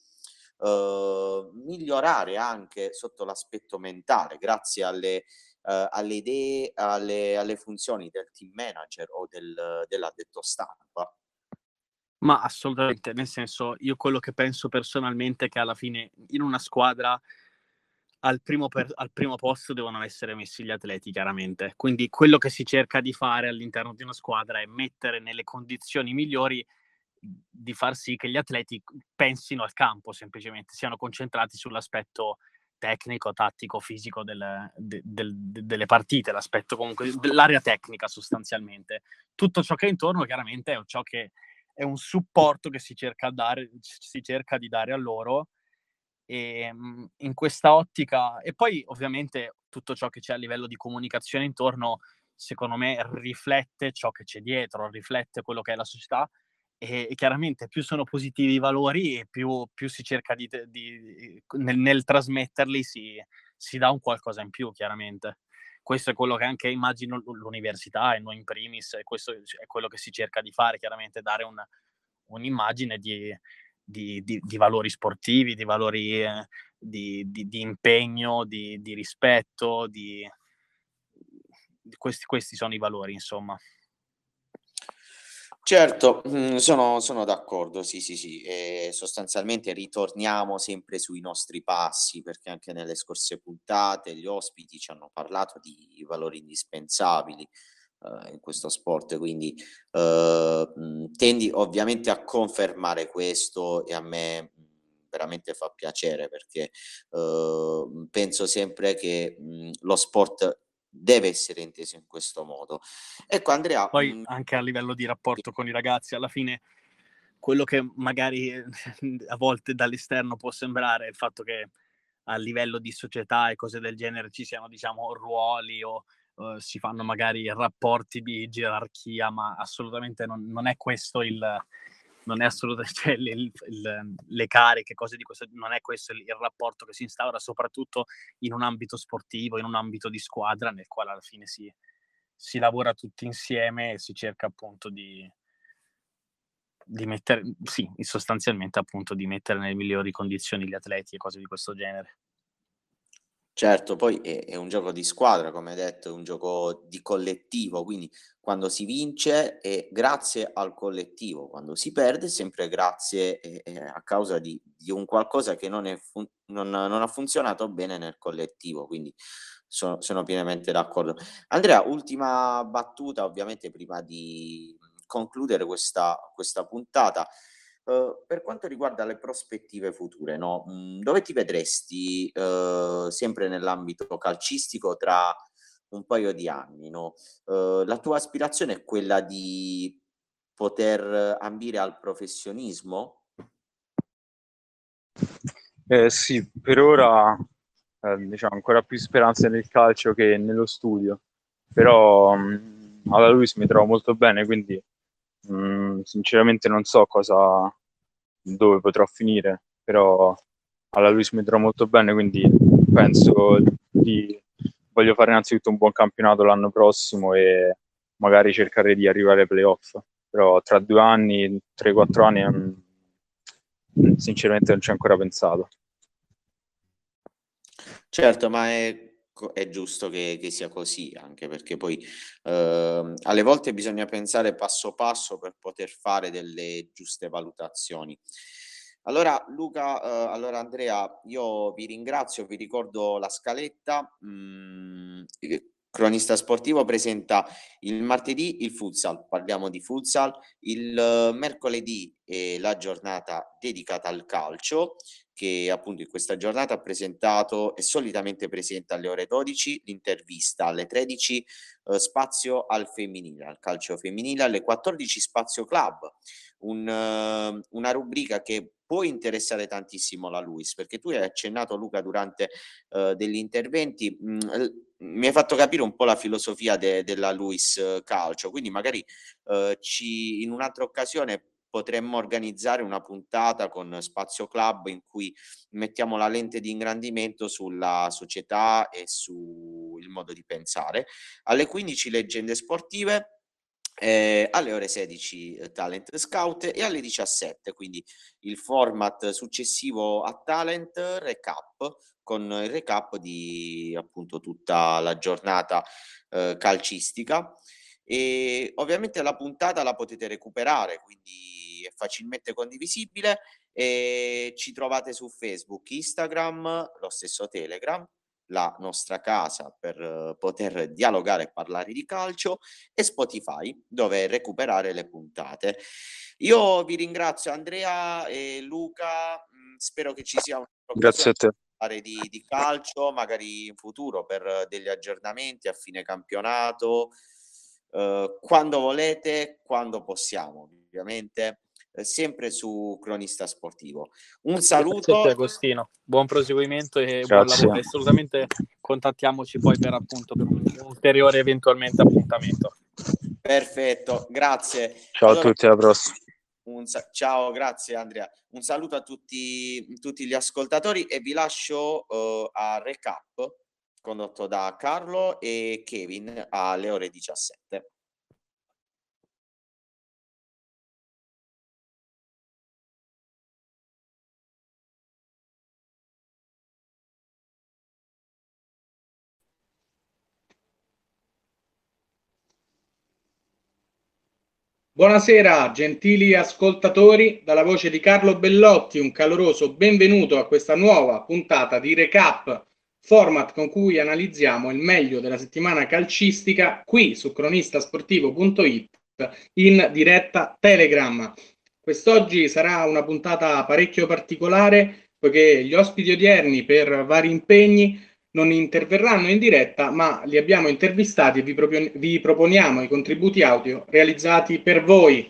Uh, migliorare anche sotto l'aspetto mentale grazie alle, uh, alle idee, alle, alle, funzioni del team manager o del, dell'addetto stampa. Ma assolutamente, nel senso, io quello che penso personalmente è che alla fine in una squadra al primo, per, al primo posto devono essere messi gli atleti, chiaramente. Quindi quello che si cerca di fare all'interno di una squadra è mettere nelle condizioni migliori di far sì che gli atleti pensino al campo, semplicemente, siano concentrati sull'aspetto tecnico, tattico, fisico del, de, del, de, delle partite, l'aspetto comunque dell'area tecnica sostanzialmente. Tutto ciò che è intorno chiaramente è ciò che è un supporto che si cerca, dare, si cerca di dare a loro e, ehm, in questa ottica e poi ovviamente tutto ciò che c'è a livello di comunicazione intorno secondo me riflette ciò che c'è dietro, riflette quello che è la società e, chiaramente più sono positivi i valori e più, più si cerca di, di nel, nel, trasmetterli si, si, dà un qualcosa in più chiaramente questo è quello che anche immagino l'università e noi in primis, questo è quello che si cerca di fare, chiaramente dare un, un'immagine di, di, di, valori sportivi, di valori eh, di, impegno, di, rispetto, di, questi, questi sono i valori, insomma. Certo, mm, sono, sono d'accordo, sì, sì, sì. E sostanzialmente ritorniamo sempre sui nostri passi, perché anche nelle scorse puntate gli ospiti ci hanno parlato di valori indispensabili eh, in questo sport, quindi eh, mm, tendi ovviamente a confermare questo e a me mm, veramente fa piacere perché eh, penso sempre che lo sport deve essere inteso in questo modo. Ecco Andrea. Poi mh... anche a livello di rapporto con i ragazzi, alla fine quello che magari a volte dall'esterno può sembrare il fatto che a livello di società e cose del genere ci siano diciamo ruoli o uh, si fanno magari rapporti di gerarchia, ma assolutamente non, non è questo il, non è assolutamente cioè, il, il, le cariche, cose di questo, non è questo il, il, rapporto che si instaura, soprattutto in un ambito sportivo, in un ambito di squadra, nel quale alla fine si, si lavora tutti insieme e si cerca appunto di, di mettere, sì, sostanzialmente appunto di mettere nelle migliori condizioni gli atleti e cose di questo genere. Certo, poi è, è un gioco di squadra, come hai detto, è un gioco di collettivo, quindi quando si vince è grazie al collettivo, quando si perde è sempre grazie eh, eh, a causa di, di, un qualcosa che non, fun- non, non, ha funzionato bene nel collettivo, quindi sono, sono pienamente d'accordo. Andrea, ultima battuta, ovviamente prima di concludere questa, questa puntata. Uh, per quanto riguarda le prospettive future, no? Mm, dove ti vedresti uh, sempre nell'ambito calcistico tra un paio di anni? No? Uh, la tua aspirazione è quella di poter ambire al professionismo? Eh, sì, per ora eh, diciamo ancora più speranze nel calcio che nello studio, però mh, mm, alla Luis mi trovo molto bene, quindi Mm, sinceramente non so cosa, dove potrò finire, però alla Luis mi trovo molto bene, quindi penso di voglio fare innanzitutto un buon campionato l'anno prossimo e magari cercare di arrivare ai playoff. Però tra due anni, tre, quattro anni, mm, sinceramente non ci ho ancora pensato. Certo, ma è è giusto che, che, sia così, anche perché poi eh, alle volte bisogna pensare passo passo per poter fare delle giuste valutazioni. Allora Luca, eh, allora Andrea, io vi ringrazio, vi ricordo la scaletta. Mm, Cronista Sportivo presenta il martedì il futsal, parliamo di futsal, il mercoledì è la giornata dedicata al calcio, che appunto in questa giornata ha presentato e solitamente presenta alle ore 12 l'intervista, alle 13 eh, spazio al femminile, al calcio femminile, alle 14 spazio club, un, uh, una rubrica che può interessare tantissimo la Luis, perché tu hai accennato Luca durante uh, degli interventi, mh, mm, mi hai fatto capire un po' la filosofia de- della Luis Calcio, quindi magari uh, ci, in un'altra occasione potremmo organizzare una puntata con Spazio Club in cui mettiamo la lente di ingrandimento sulla società e sul modo di pensare. Alle 15 leggende sportive, eh, alle ore 16 eh, Talent Scout e alle 17, quindi il format successivo a Talent Recap con il recap di appunto tutta la giornata eh, calcistica e ovviamente la puntata la potete recuperare, quindi è facilmente condivisibile e ci trovate su Facebook, Instagram, lo stesso Telegram, la nostra casa per poter dialogare e parlare di calcio e Spotify dove recuperare le puntate. Io vi ringrazio Andrea e Luca, mm, spero che ci sia un Grazie a te di, di, calcio, magari in futuro per degli aggiornamenti a fine campionato, eh, quando volete, quando possiamo, ovviamente, eh, sempre su Cronista Sportivo. Un saluto. Te, Agostino, buon proseguimento e Grazie. buon lavoro. Assolutamente contattiamoci poi per appunto per un ulteriore eventualmente appuntamento. Perfetto, grazie. Ciao allora, a tutti, alla prossima. Sa- ciao, grazie Andrea. Un saluto a tutti, tutti gli ascoltatori e vi lascio uh, a recap condotto da Carlo e Kevin alle ore 17. Buonasera, gentili ascoltatori, dalla voce di Carlo Bellotti, un caloroso benvenuto a questa nuova puntata di Recap, format con cui analizziamo il meglio della settimana calcistica qui su cronistasportivo.it in diretta Telegram. Quest'oggi sarà una puntata parecchio particolare poiché gli ospiti odierni per vari impegni non interverranno in diretta, ma li abbiamo intervistati e vi, propon- vi proponiamo i contributi audio realizzati per voi.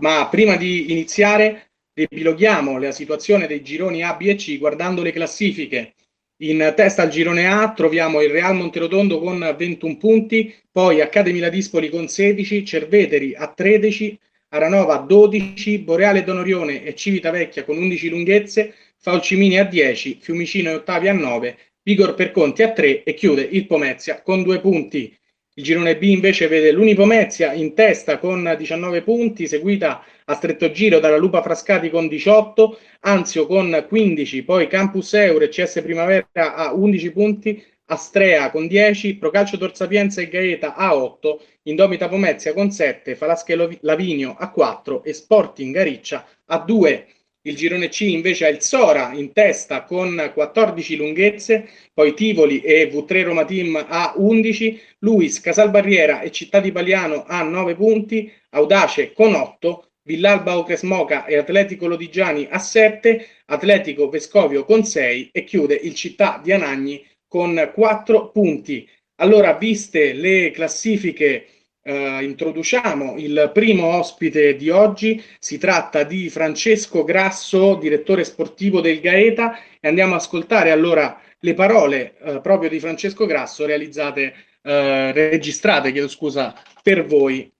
Ma prima di iniziare, riepiloghiamo la situazione dei gironi A, B e C guardando le classifiche. In testa al girone A troviamo il Real Monterotondo con 21 punti, poi Accademi Ladispoli con 16, Cerveteri a 13, Aranova a 12, Boreale Donorione e Civitavecchia con 11 lunghezze, Falcimini a 10, Fiumicino e Ottavia a 9 Vigor per Conti a 3 e chiude il Pomezia con due punti. Il girone B invece vede l'Unipomezia in testa con 19 punti, seguita a stretto giro dalla Lupa Frascati con 18, Anzio con 15, poi Campus Euro e CS Primavera a 11 punti, Astrea con 10, Procalcio Torsapienza e Gaeta a 8, Indomita Pomezia con 7, Falasche Lavinio a 4 e Sporting Gariccia a 2. Il girone C invece ha il Sora in testa con 14 lunghezze, poi Tivoli e V3 Roma Team a 11, Luis, Casalbarriera e Città di Paliano a 9 punti, Audace con 8, Villalba Ocresmoca e Atletico Lodigiani a 7, Atletico Vescovio con 6 e chiude il Città di Anagni con 4 punti. Allora, viste le classifiche eh, introduciamo il primo ospite di oggi. Si tratta di Francesco Grasso, direttore sportivo del Gaeta, e andiamo ad ascoltare allora le parole eh, proprio di Francesco Grasso realizzate, eh, registrate, chiedo scusa, per voi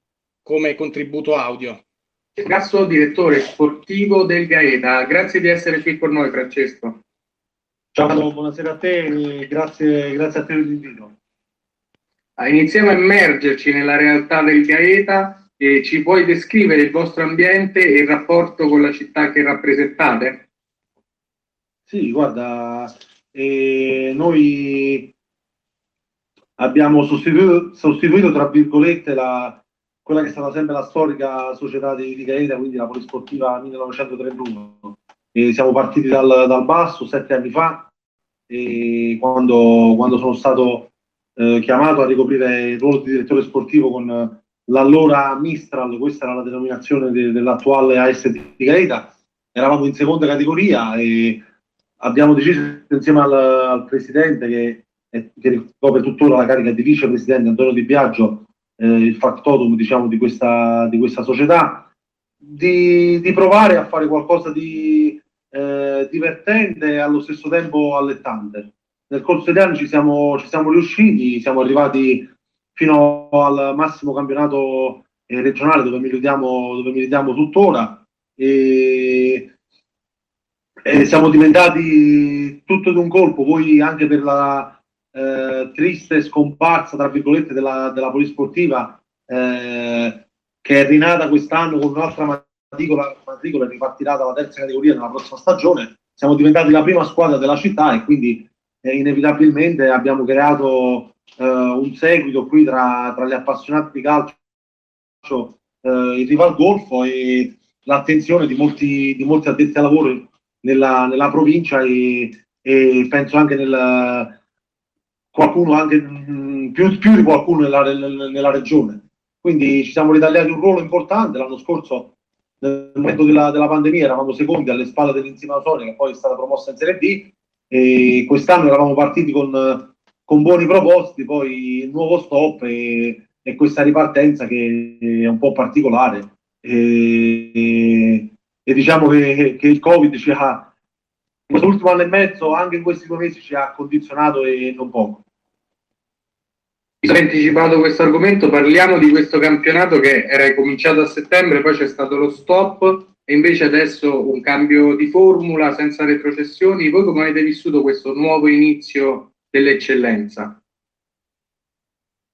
come contributo audio. Grasso, direttore sportivo del Gaeta. Grazie di essere qui con noi, Francesco. Ciao, buonasera a te, grazie, grazie a te dell'invito. Iniziamo a immergerci nella realtà del Gaeta e ci puoi descrivere il vostro ambiente e il rapporto con la città che rappresentate? Sì, guarda, eh, noi abbiamo sostituito, sostituito, tra virgolette, la, quella che è stata sempre la storica società di, di Gaeta, quindi la Polisportiva 1931. E siamo partiti dal, dal basso sette anni fa, quando, quando sono stato eh, chiamato a ricoprire il ruolo di direttore sportivo con l'allora Mistral, questa era la denominazione de- dell'attuale AS di Gaeta, eravamo in seconda categoria e abbiamo deciso insieme al, al presidente che, che, ricopre tuttora la carica di vicepresidente Antonio Di Biagio, eh, il factotum diciamo, di, questa, di questa società, di, di, provare a fare qualcosa di eh, divertente e allo stesso tempo allettante nel corso degli anni ci siamo, ci siamo riusciti, siamo arrivati fino al massimo campionato eh, regionale dove militiamo, dove militiamo tuttora e, e, siamo diventati tutto d'un colpo, poi anche per la eh, triste scomparsa, tra virgolette, della, della polisportiva eh, che è rinata quest'anno con un'altra matricola, matricola ripartirà dalla terza categoria nella prossima stagione. Siamo diventati la prima squadra della città e quindi eh, inevitabilmente abbiamo creato eh, un seguito qui tra, tra, gli appassionati di calcio, eh, il rival golfo e l'attenzione di molti, di molti addetti ai lavori nella, nella provincia e, e, penso anche nel qualcuno anche mh, più, più, di qualcuno nella, nella, regione. Quindi ci siamo ritagliati un ruolo importante. L'anno scorso, nel momento della, della pandemia, eravamo secondi alle spalle dell'Insiema Sonia, che poi è stata promossa in Serie B. E quest'anno eravamo partiti con, con buoni propositi, poi il nuovo stop e, e, questa ripartenza che è un po' particolare. E, e diciamo che, che, il Covid ci ha, in quest'ultimo anno e mezzo, anche in questi due mesi, ci ha condizionato e non poco. Mi sono anticipato questo argomento, parliamo di questo campionato che era cominciato a settembre, poi c'è stato lo stop e invece adesso un cambio di formula senza retrocessioni. Voi come avete vissuto questo nuovo inizio dell'eccellenza?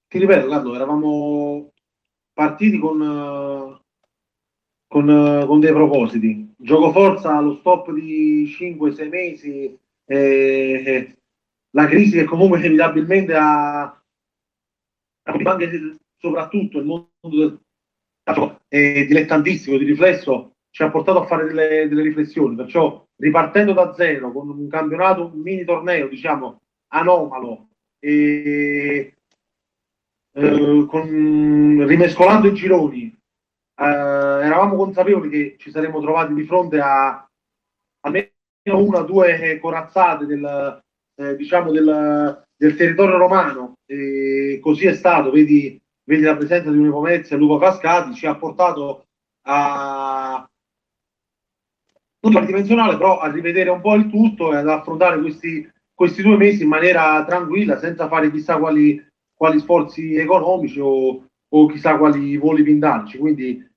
Ti ripeto, Carlo, eravamo partiti con, con, con dei propositi. Gioco forza, lo stop di 5-6 mesi, eh, la crisi che comunque inevitabilmente ha, anche soprattutto il mondo del è dilettantissimo di riflesso ci ha portato a fare delle, delle, riflessioni. Perciò ripartendo da zero con un campionato un mini torneo diciamo anomalo e eh, con, rimescolando i gironi eh, eravamo consapevoli che ci saremmo trovati di fronte a almeno una o due corazzate del, eh, diciamo del, del, territorio romano. E così è stato. Vedi, vedi la presenza di Unico Mezzi e Luca Cascati ci ha portato a non tridimensionale però a rivedere un po' il tutto e ad affrontare questi, questi due mesi in maniera tranquilla senza fare chissà quali, quali sforzi economici o, o chissà quali voli pindarici quindi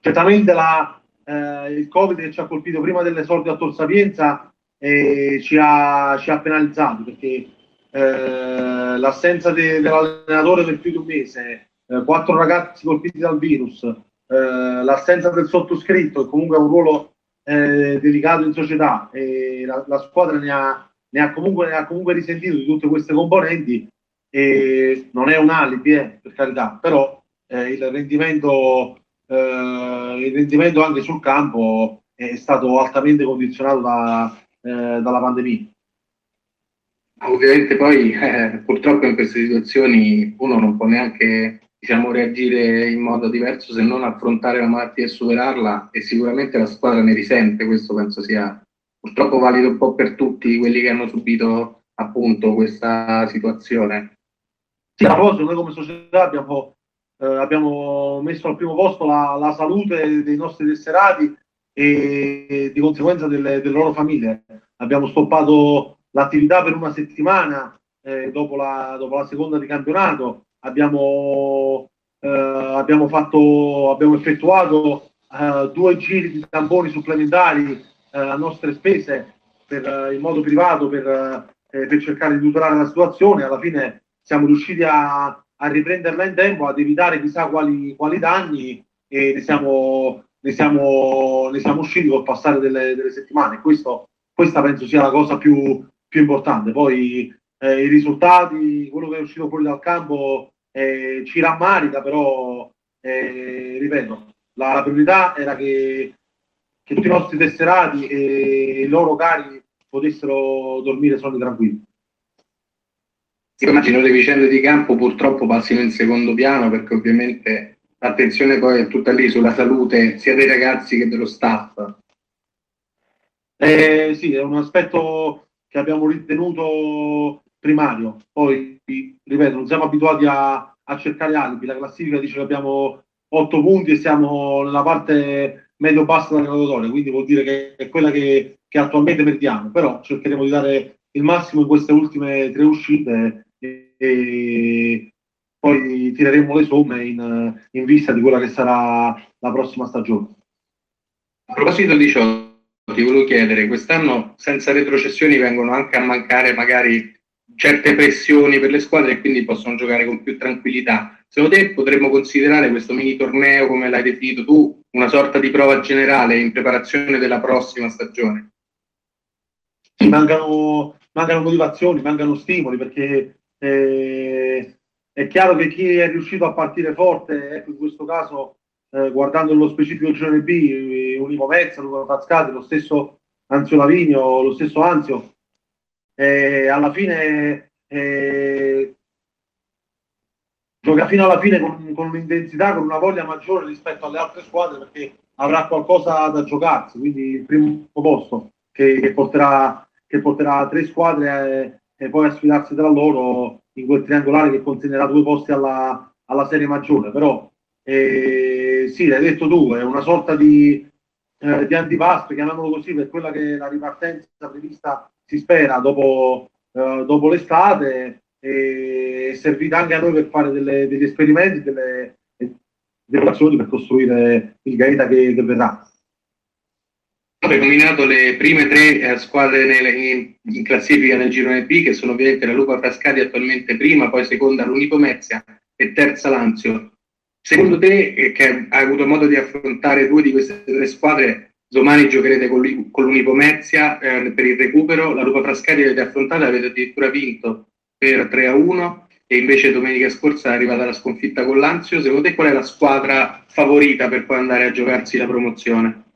certamente la, eh, il covid che ci ha colpito prima dell'esordio a Tor Sapienza eh, ci, ha, ci, ha, penalizzato perché eh, l'assenza de, dell'allenatore per più di un mese, eh, quattro ragazzi colpiti dal virus, eh, l'assenza del sottoscritto che comunque ha un ruolo eh, delicato in società e la, la squadra ne ha, ne, ha comunque, ne ha comunque risentito di tutte queste componenti e non è un alibi eh, per carità, però il rendimento, il rendimento anche sul campo è stato altamente condizionato da, eh, dalla pandemia. Ovviamente poi eh, purtroppo in queste situazioni uno non può neanche diciamo, reagire in modo diverso se non affrontare la malattia e superarla e sicuramente la squadra ne risente, questo penso sia purtroppo valido un po' per tutti quelli che hanno subito appunto questa situazione. Sì, a proposito, noi come società abbiamo, eh, abbiamo messo al primo posto la, la salute dei nostri tesserati e di conseguenza delle, delle loro famiglie. Abbiamo stoppato l'attività per una settimana eh, dopo, la, dopo, la, seconda di campionato, abbiamo, eh, abbiamo, fatto, abbiamo effettuato eh, due giri di tamponi supplementari eh, a nostre spese per, eh, in modo privato per, eh, per, cercare di tutelare la situazione. Alla fine siamo riusciti a, a riprenderla in tempo, ad evitare chissà quali, quali danni e ne siamo ne siamo, ne siamo usciti col passare delle, delle settimane. Questo, questa penso sia la cosa più, più importante. Poi eh, i risultati, quello che è uscito fuori dal campo eh, ci rammarica, però eh, ripeto, la, la, priorità era che, che, tutti i nostri tesserati e i loro cari potessero dormire sonni tranquilli. Immagino le vicende di campo purtroppo passino in secondo piano perché ovviamente l'attenzione poi è tutta lì sulla salute sia dei ragazzi che dello staff. Eh, sì, è un aspetto che abbiamo ritenuto primario. Poi, ripeto, non siamo abituati a, a cercare alibi. La classifica dice che abbiamo 8 punti e siamo nella parte medio-bassa della graduatoria, quindi vuol dire che è quella che, che, attualmente meritiamo. Però cercheremo di dare il massimo in queste ultime tre uscite e, e poi tireremo le somme in, in vista di quella che sarà la prossima stagione. A proposito di ciò, ti volevo chiedere, quest'anno senza retrocessioni vengono anche a mancare magari certe pressioni per le squadre e quindi possono giocare con più tranquillità. Secondo te potremmo considerare questo mini torneo, come l'hai definito tu, una sorta di prova generale in preparazione della prossima stagione? Sì, mancano, mancano motivazioni, mancano stimoli perché eh, è chiaro che chi è riuscito a partire forte, ecco in questo caso, eh, guardando nello specifico girone B, eh, Unico Mezza, Luca Fazcati, lo stesso Anzio Lavinio, lo stesso Anzio, eh, alla fine eh, gioca fino alla fine con, con, un'intensità, con una voglia maggiore rispetto alle altre squadre perché avrà qualcosa da giocarsi, quindi il primo posto che, che, porterà, che porterà tre squadre eh, e poi a sfidarsi tra loro in quel triangolare che consegnerà due posti alla, alla serie maggiore, però eh, sì, l'hai detto tu, è una sorta di, eh, di antipasto, chiamiamolo così, per quella che è la ripartenza prevista, si spera, dopo, eh, dopo l'estate, e è servita anche a noi per fare delle, degli esperimenti, delle, delle azioni per costruire il Gaeta che, che verrà. Abbiamo nominato le prime tre eh, squadre nelle, in, in, classifica nel girone B, che sono ovviamente la Lupa Frascati attualmente prima, poi seconda l'Unipomezia e terza Lazio. Secondo te, eh, che hai avuto modo di affrontare due di queste tre squadre, domani giocherete con, con l'Unipomezia eh, per il recupero, la Lupa Frascati avete affrontato, avete addirittura vinto per 3 a 1 e invece domenica scorsa è arrivata la sconfitta con l'Anzio. Secondo te qual è la squadra favorita per poi andare a giocarsi la promozione?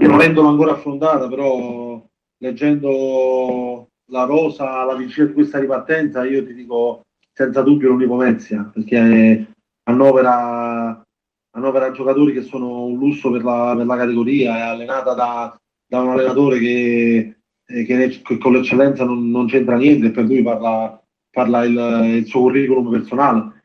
non avendolo ancora affrontata, però leggendo la rosa, la vincita di questa ripartenza, io ti dico senza dubbio l'Unipomezia, perché annovera, annovera giocatori che sono un lusso per la, per la categoria, è allenata da, da un allenatore che, eh, che, con l'eccellenza non, non, c'entra niente, per lui parla, parla il, il, suo curriculum personale.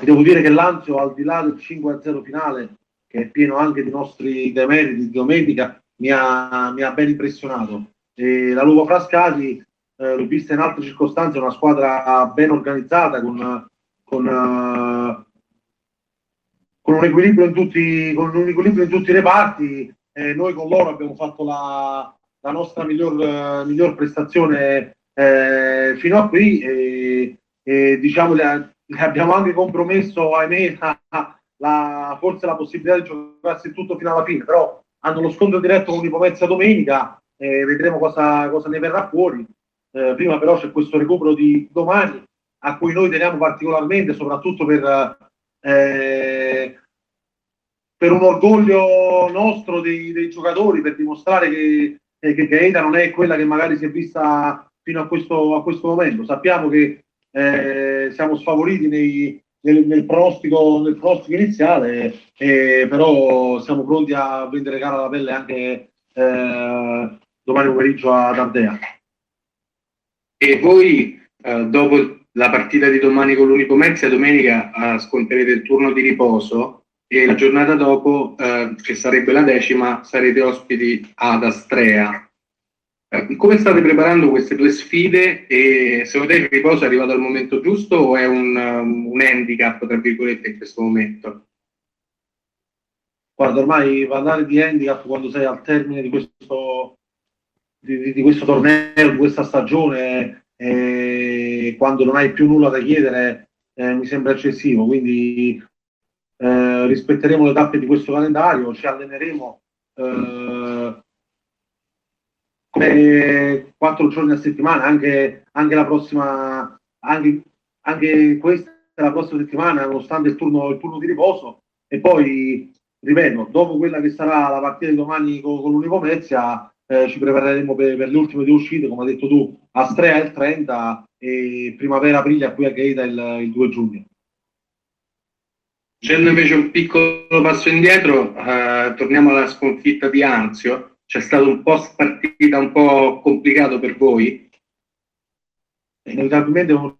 devo dire che l'Anzio, al di là del 5-0 finale, che è pieno anche di nostri demeriti di domenica, mi ha, mi ha ben impressionato. E la Lupo Frascati, eh, l'ho vista in altre circostanze, una squadra ben organizzata, con, con, uh, con, un, equilibrio in tutti, equilibrio in tutti i reparti. E noi con loro abbiamo fatto la, la nostra miglior, uh, miglior prestazione eh, fino a qui e, e diciamo le, le abbiamo anche compromesso, ahimè, la, forse la possibilità di giocarsi tutto fino alla fine, però hanno lo scontro diretto con Ipomezia domenica e vedremo cosa, cosa, ne verrà fuori. Eh, prima però c'è questo recupero di domani a cui noi teniamo particolarmente, soprattutto per, eh, per un orgoglio nostro dei, dei, giocatori, per dimostrare che, eh, che Gaeta non è quella che magari si è vista fino a questo, a questo momento. Sappiamo che eh, siamo sfavoriti nei, nel, nel, pronostico, nel pronostico iniziale, eh, però siamo pronti a prendere gara alla pelle anche eh, domani pomeriggio ad Ardea. E voi, eh, dopo la partita di domani con l'Unipomezia, domenica eh, sconterete il turno di riposo e la giornata dopo, eh, che sarebbe la decima, sarete ospiti ad Astrea. Eh, come state preparando queste due sfide e secondo te il riposo è arrivato al momento giusto o è un, um, un handicap, tra virgolette, in questo momento? Guarda, ormai parlare di handicap quando sei al termine di questo, di, di questo torneo, di questa stagione, eh, quando non hai più nulla da chiedere, eh, mi sembra eccessivo. Quindi eh, rispetteremo le tappe di questo calendario, ci alleneremo eh, come quattro giorni a settimana, anche, anche la prossima, anche, anche questa la prossima settimana, nonostante il turno, il turno di riposo. E poi, ripeto, dopo quella che sarà la partita di domani con, con l'Unipomezia, eh, ci prepareremo per, per, le ultime due uscite, come hai detto tu, Astrea il 30 e Primavera-Aprile qui a Gaeta il, il 2 giugno. Facendo invece un piccolo passo indietro, eh, torniamo alla sconfitta di Anzio c'è stato un post partita un po' complicato per voi? Inevitabilmente è un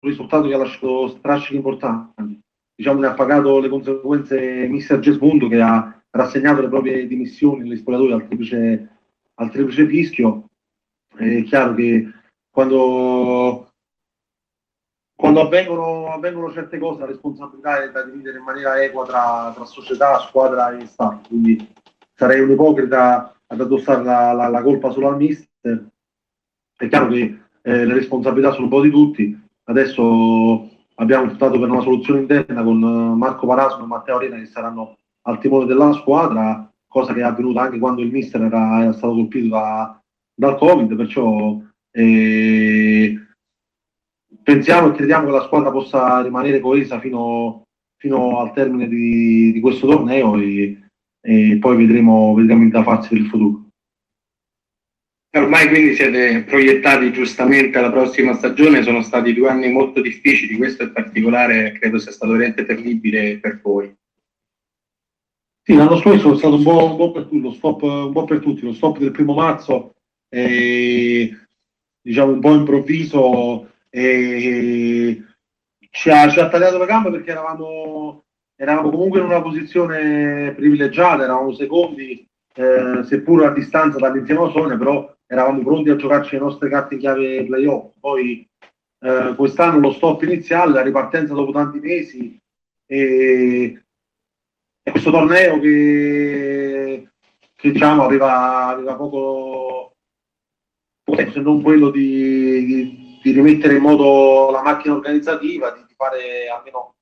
risultato che ha lasciato strascichi importanti. Diciamo che ha pagato le conseguenze mister Gesmundo che ha rassegnato le proprie dimissioni negli spogliatoi al triplice, al triplice fischio. È chiaro che quando, quando avvengono, avvengono, certe cose la responsabilità è da dividere in maniera equa tra, tra società, squadra e Stato. Quindi sarei un ipocrita ad addossare la, la, la colpa solo al mister. È chiaro che eh, le responsabilità sono un po' di tutti. Adesso abbiamo optato per una soluzione interna con eh, Marco Parasco e Matteo Arena che saranno al timone della squadra, cosa che è avvenuta anche quando il mister era, era stato colpito da, dal Covid, perciò eh, pensiamo e crediamo che la squadra possa rimanere coesa fino, fino al termine di, di questo torneo e, e poi vedremo, vedremo da farsi per il futuro. Ormai quindi siete proiettati giustamente alla prossima stagione, sono stati due anni molto difficili, questo in particolare credo sia stato veramente terribile per voi. Sì, l'anno scorso è stato un po', un po', per, lo stop, un po' per tutti, lo stop del primo marzo, e, diciamo un po' improvviso, e, ci, ha, ci ha tagliato le gambe perché eravamo eravamo comunque in una posizione privilegiata, eravamo secondi, eh, seppur a distanza dall'insieme Sonia, però eravamo pronti a giocarci le nostre carte in chiave playoff. Poi eh, quest'anno lo stop iniziale, la ripartenza dopo tanti mesi e, e questo torneo che, che diciamo aveva, aveva poco se non quello di, di, di, rimettere in moto la macchina organizzativa, di, di fare almeno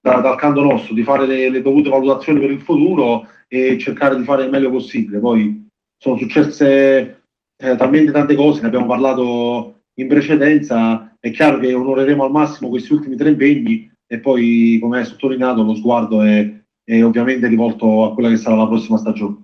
da, dal canto nostro, di fare le, le, dovute valutazioni per il futuro e cercare di fare il meglio possibile. Poi sono successe eh, talmente tante cose, ne abbiamo parlato in precedenza, è chiaro che onoreremo al massimo questi ultimi tre impegni e poi, come hai sottolineato, lo sguardo è, è ovviamente rivolto a quella che sarà la prossima stagione.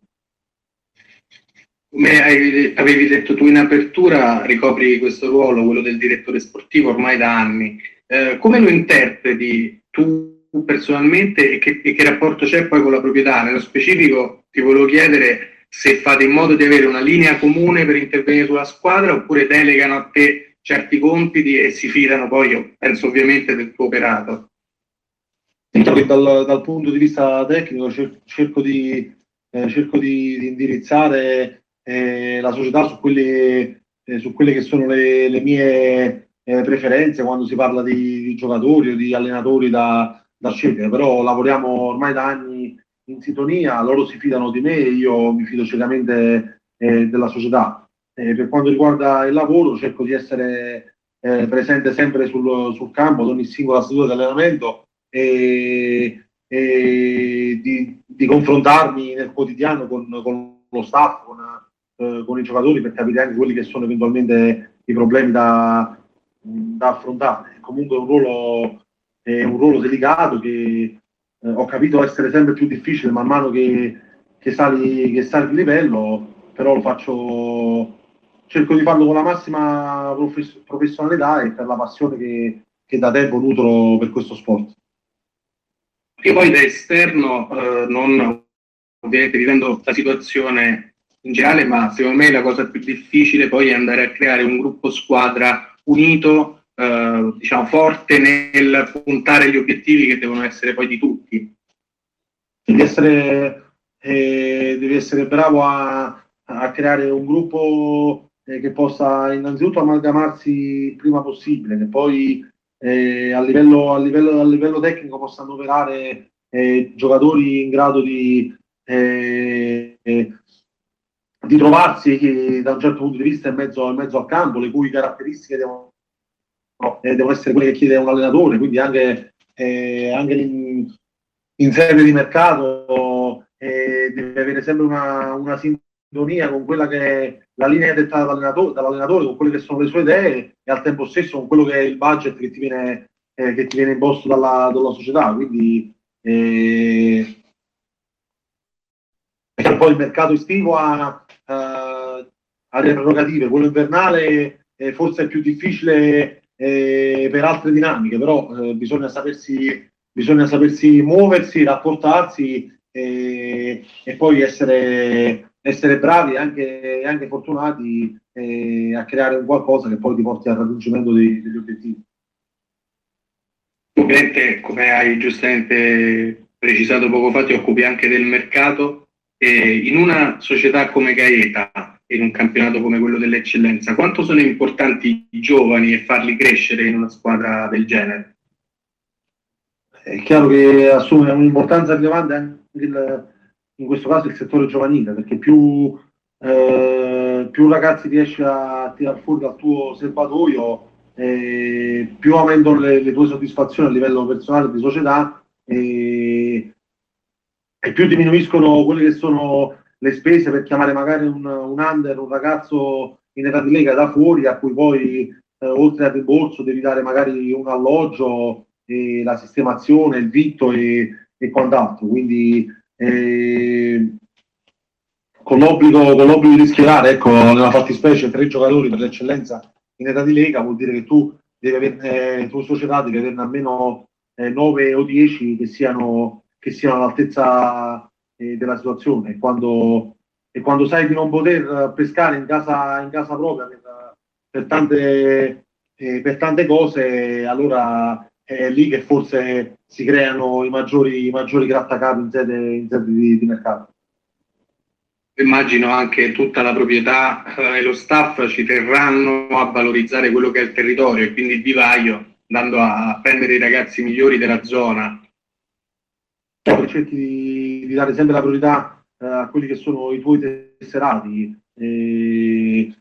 Come avevi detto tu in apertura, ricopri questo ruolo, quello del direttore sportivo, ormai da anni. Eh, come lo interpreti tu personalmente e che, e che rapporto c'è poi con la proprietà? Nello specifico ti volevo chiedere se fate in modo di avere una linea comune per intervenire sulla squadra oppure delegano a te certi compiti e si fidano poi, io penso ovviamente, del tuo operato. Dal, dal punto di vista tecnico cerco di, eh, cerco di, di indirizzare eh, la società su quelle, eh, su quelle, che sono le, le mie eh, preferenze quando si parla di, di, giocatori o di allenatori da, da scegliere, però lavoriamo ormai da anni in sintonia, loro si fidano di me io mi fido ciecamente eh, della società. Eh, per quanto riguarda il lavoro cerco di essere presente sempre sul, sul campo ad ogni singola seduta di allenamento e, e di, di, confrontarmi nel quotidiano con, con lo staff, con, eh, con i giocatori per capire anche quelli che sono eventualmente i problemi da, da affrontare. Comunque è un ruolo, è un ruolo delicato che eh, ho capito essere sempre più difficile man mano che, che, sali, che sali di livello, però lo faccio, cerco di farlo con la massima profes- professionalità e per la passione che, che da tempo nutro per questo sport. E poi da esterno, eh, non ovviamente vivendo la situazione in generale, ma secondo me la cosa più difficile poi è andare a creare un gruppo squadra unito, eh, diciamo forte nel puntare gli obiettivi che devono essere poi di tutti. Devi essere, eh, devi essere bravo a, a, creare un gruppo eh, che possa innanzitutto amalgamarsi il prima possibile, che poi eh, a livello, a, livello, a, livello, tecnico possano operare eh, giocatori in grado di eh, di trovarsi da un certo punto di vista in mezzo, in mezzo al campo, le cui caratteristiche devono, eh, devono, essere quelle che chiede un allenatore, quindi anche, eh, anche in, in, sede di mercato eh, deve avere sempre una, una, sintonia con quella che è la linea dettata dall'allenatore, dall'allenatore, con quelle che sono le sue idee e al tempo stesso con quello che è il budget che ti viene, eh, che ti viene imposto dalla, dalla società. Quindi eh, poi il mercato estivo ha, uh, ha le prerogative, quello invernale eh, forse è più difficile eh, per altre dinamiche, però eh, bisogna, sapersi, bisogna sapersi muoversi, rapportarsi e poi essere, essere bravi e anche, anche, fortunati eh, a creare un qualcosa che poi ti porti al raggiungimento dei, degli obiettivi. Ovviamente, come hai giustamente precisato poco fa, ti occupi anche del mercato eh, in una società come Gaeta, in un campionato come quello dell'eccellenza, quanto sono importanti i giovani e farli crescere in una squadra del genere? È chiaro che assume un'importanza rilevante anche il, in questo caso il settore giovanile, perché più, eh, più ragazzi riesci a tirare fuori dal tuo serbatoio, eh, più aumentano le, le, tue soddisfazioni a livello personale e di società. Eh, e più diminuiscono quelle che sono le spese per chiamare magari un, un under, un ragazzo in età di lega da fuori a cui poi eh, oltre al rimborso devi dare magari un alloggio, e la sistemazione, il vitto e, e quant'altro. Quindi eh, con, l'obbligo, con l'obbligo di schierare, ecco, nella fattispecie tre giocatori per l'eccellenza in età di lega vuol dire che tu devi averne, eh, tua società devi averne almeno eh, 9 o 10 che siano che siano all'altezza eh, della situazione. Quando, e quando sai di non poter pescare in casa, in casa propria per, per, tante, eh, per tante cose, allora è lì che forse si creano i maggiori, i maggiori grattacapi in sede, in sede di, di mercato immagino anche tutta la proprietà eh, e lo staff ci terranno a valorizzare quello che è il territorio e quindi il vivaio, andando a prendere i ragazzi migliori della zona cerchi di, di, dare sempre la priorità eh, a quelli che sono i tuoi tesserati, e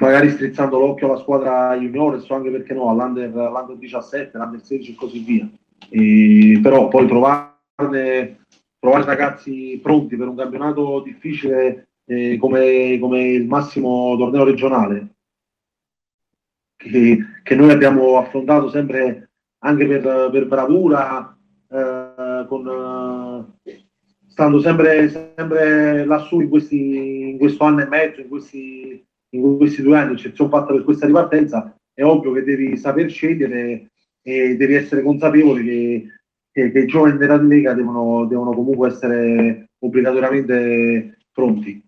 magari strizzando l'occhio alla squadra juniores o anche perché no all'under, all'under 17, l'under 16 e così via. E, però poi trovarne, trovare ragazzi pronti per un campionato difficile eh, come, come, il massimo torneo regionale che, che, noi abbiamo affrontato sempre anche per, per bravura, eh, con, eh, stando sempre, sempre lassù in, questi, in questo anno e mezzo, in questi in questi due anni, eccezione fatta per questa ripartenza, è ovvio che devi saper scegliere e devi essere consapevole che, che, che i giovani della Lega devono, devono comunque essere obbligatoriamente pronti.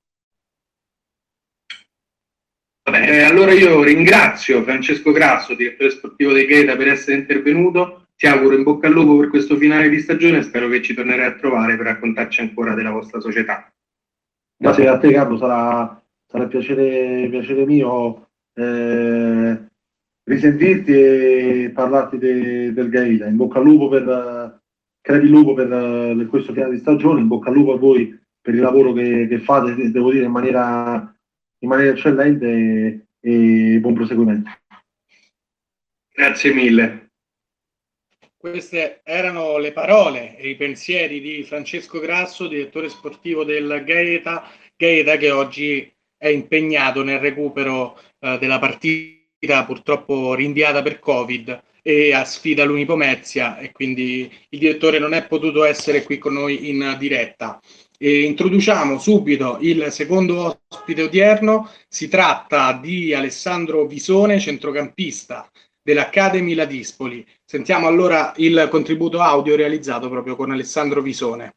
Vabbè, allora io ringrazio Francesco Grasso, direttore sportivo dei Gaeta, per essere intervenuto. Ti auguro in bocca al lupo per questo finale di stagione e spero che ci tornerai a trovare per raccontarci ancora della vostra società. Grazie a te Carlo, sarà sarà piacere, piacere mio eh, risentirti e parlarti de, del Gaeta. In bocca al lupo per, credi lupo per, per questo finale di stagione, in bocca al lupo a voi per il lavoro che, che fate, devo dire, in maniera, in maniera eccellente e, e buon proseguimento. Grazie mille. Queste erano le parole e i pensieri di Francesco Grasso, direttore sportivo del Gaeta, Gaeta che oggi è impegnato nel recupero eh, della partita purtroppo rinviata per Covid e a sfida l'Unipomezia e quindi il direttore non è potuto essere qui con noi in diretta. E introduciamo subito il secondo ospite odierno, si tratta di Alessandro Visone, centrocampista dell'Academy Ladispoli. Sentiamo allora il contributo audio realizzato proprio con Alessandro Visone.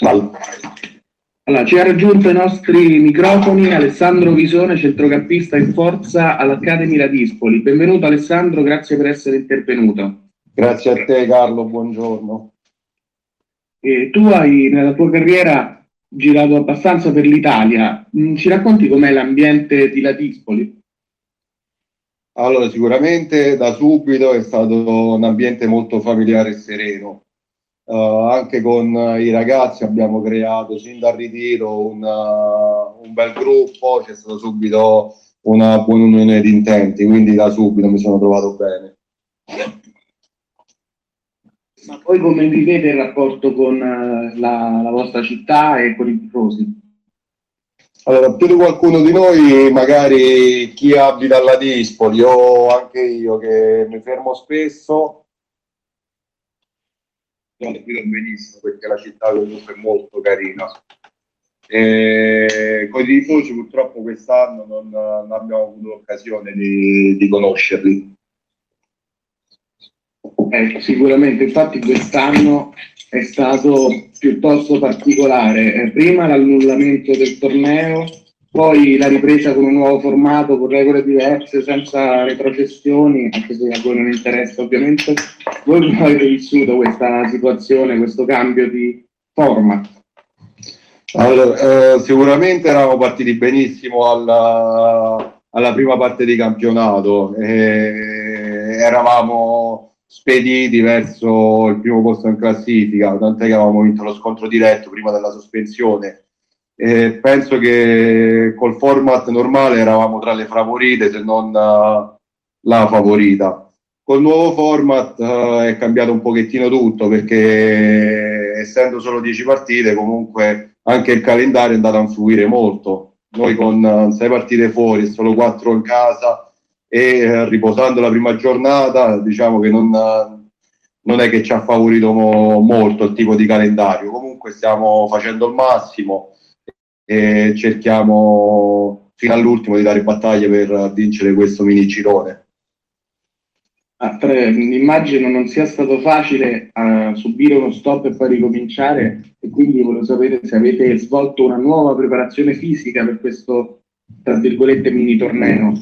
Allora, ci ha raggiunto i nostri microfoni Alessandro Visone, centrocampista in forza all'Academy Radispoli. Benvenuto Alessandro, grazie per essere intervenuto. Grazie a te Carlo, buongiorno. E tu hai nella tua carriera girato abbastanza per l'Italia, mm, ci racconti com'è l'ambiente di Ladispoli? Allora, sicuramente da subito è stato un ambiente molto familiare e sereno Uh, anche con i ragazzi abbiamo creato sin dal ritiro una, un bel gruppo, c'è stata subito una buona unione di intenti, quindi da subito mi sono trovato bene. Ma poi come vivete il rapporto con uh, la, la, vostra città e con i tifosi? Allora, più di qualcuno di noi, magari chi abita alla Dispoli o anche io che mi fermo spesso, sono qui benissimo perché la città comunque è molto carina. E con i tifosi purtroppo quest'anno non, non abbiamo avuto l'occasione di, di conoscerli. Eh, sicuramente, infatti quest'anno è stato piuttosto particolare. Eh, prima l'annullamento del torneo poi la ripresa con un nuovo formato, con regole diverse, senza retrocessioni, anche se a voi non interessa ovviamente. Voi come avete vissuto questa situazione, questo cambio di format? Allora, eh, sicuramente eravamo partiti benissimo alla, alla prima parte di campionato, eh, eravamo spediti verso il primo posto in classifica, tant'è che avevamo vinto lo scontro diretto prima della sospensione e penso che col format normale eravamo tra le favorite, se non uh, la favorita. Col nuovo format uh, è cambiato un pochettino tutto perché essendo solo 10 partite comunque anche il calendario è andato a influire molto. Noi con uh, 6 partite fuori e solo 4 in casa e riposando la prima giornata diciamo che non, non è che ci ha favorito mo- molto il tipo di calendario. Comunque stiamo facendo il massimo e cerchiamo fino all'ultimo di dare battaglia per vincere questo mini girone. Ah, tre, immagino non sia stato facile uh, subire uno stop e poi ricominciare e quindi volevo sapere se avete svolto una nuova preparazione fisica per questo tra virgolette mini torneo.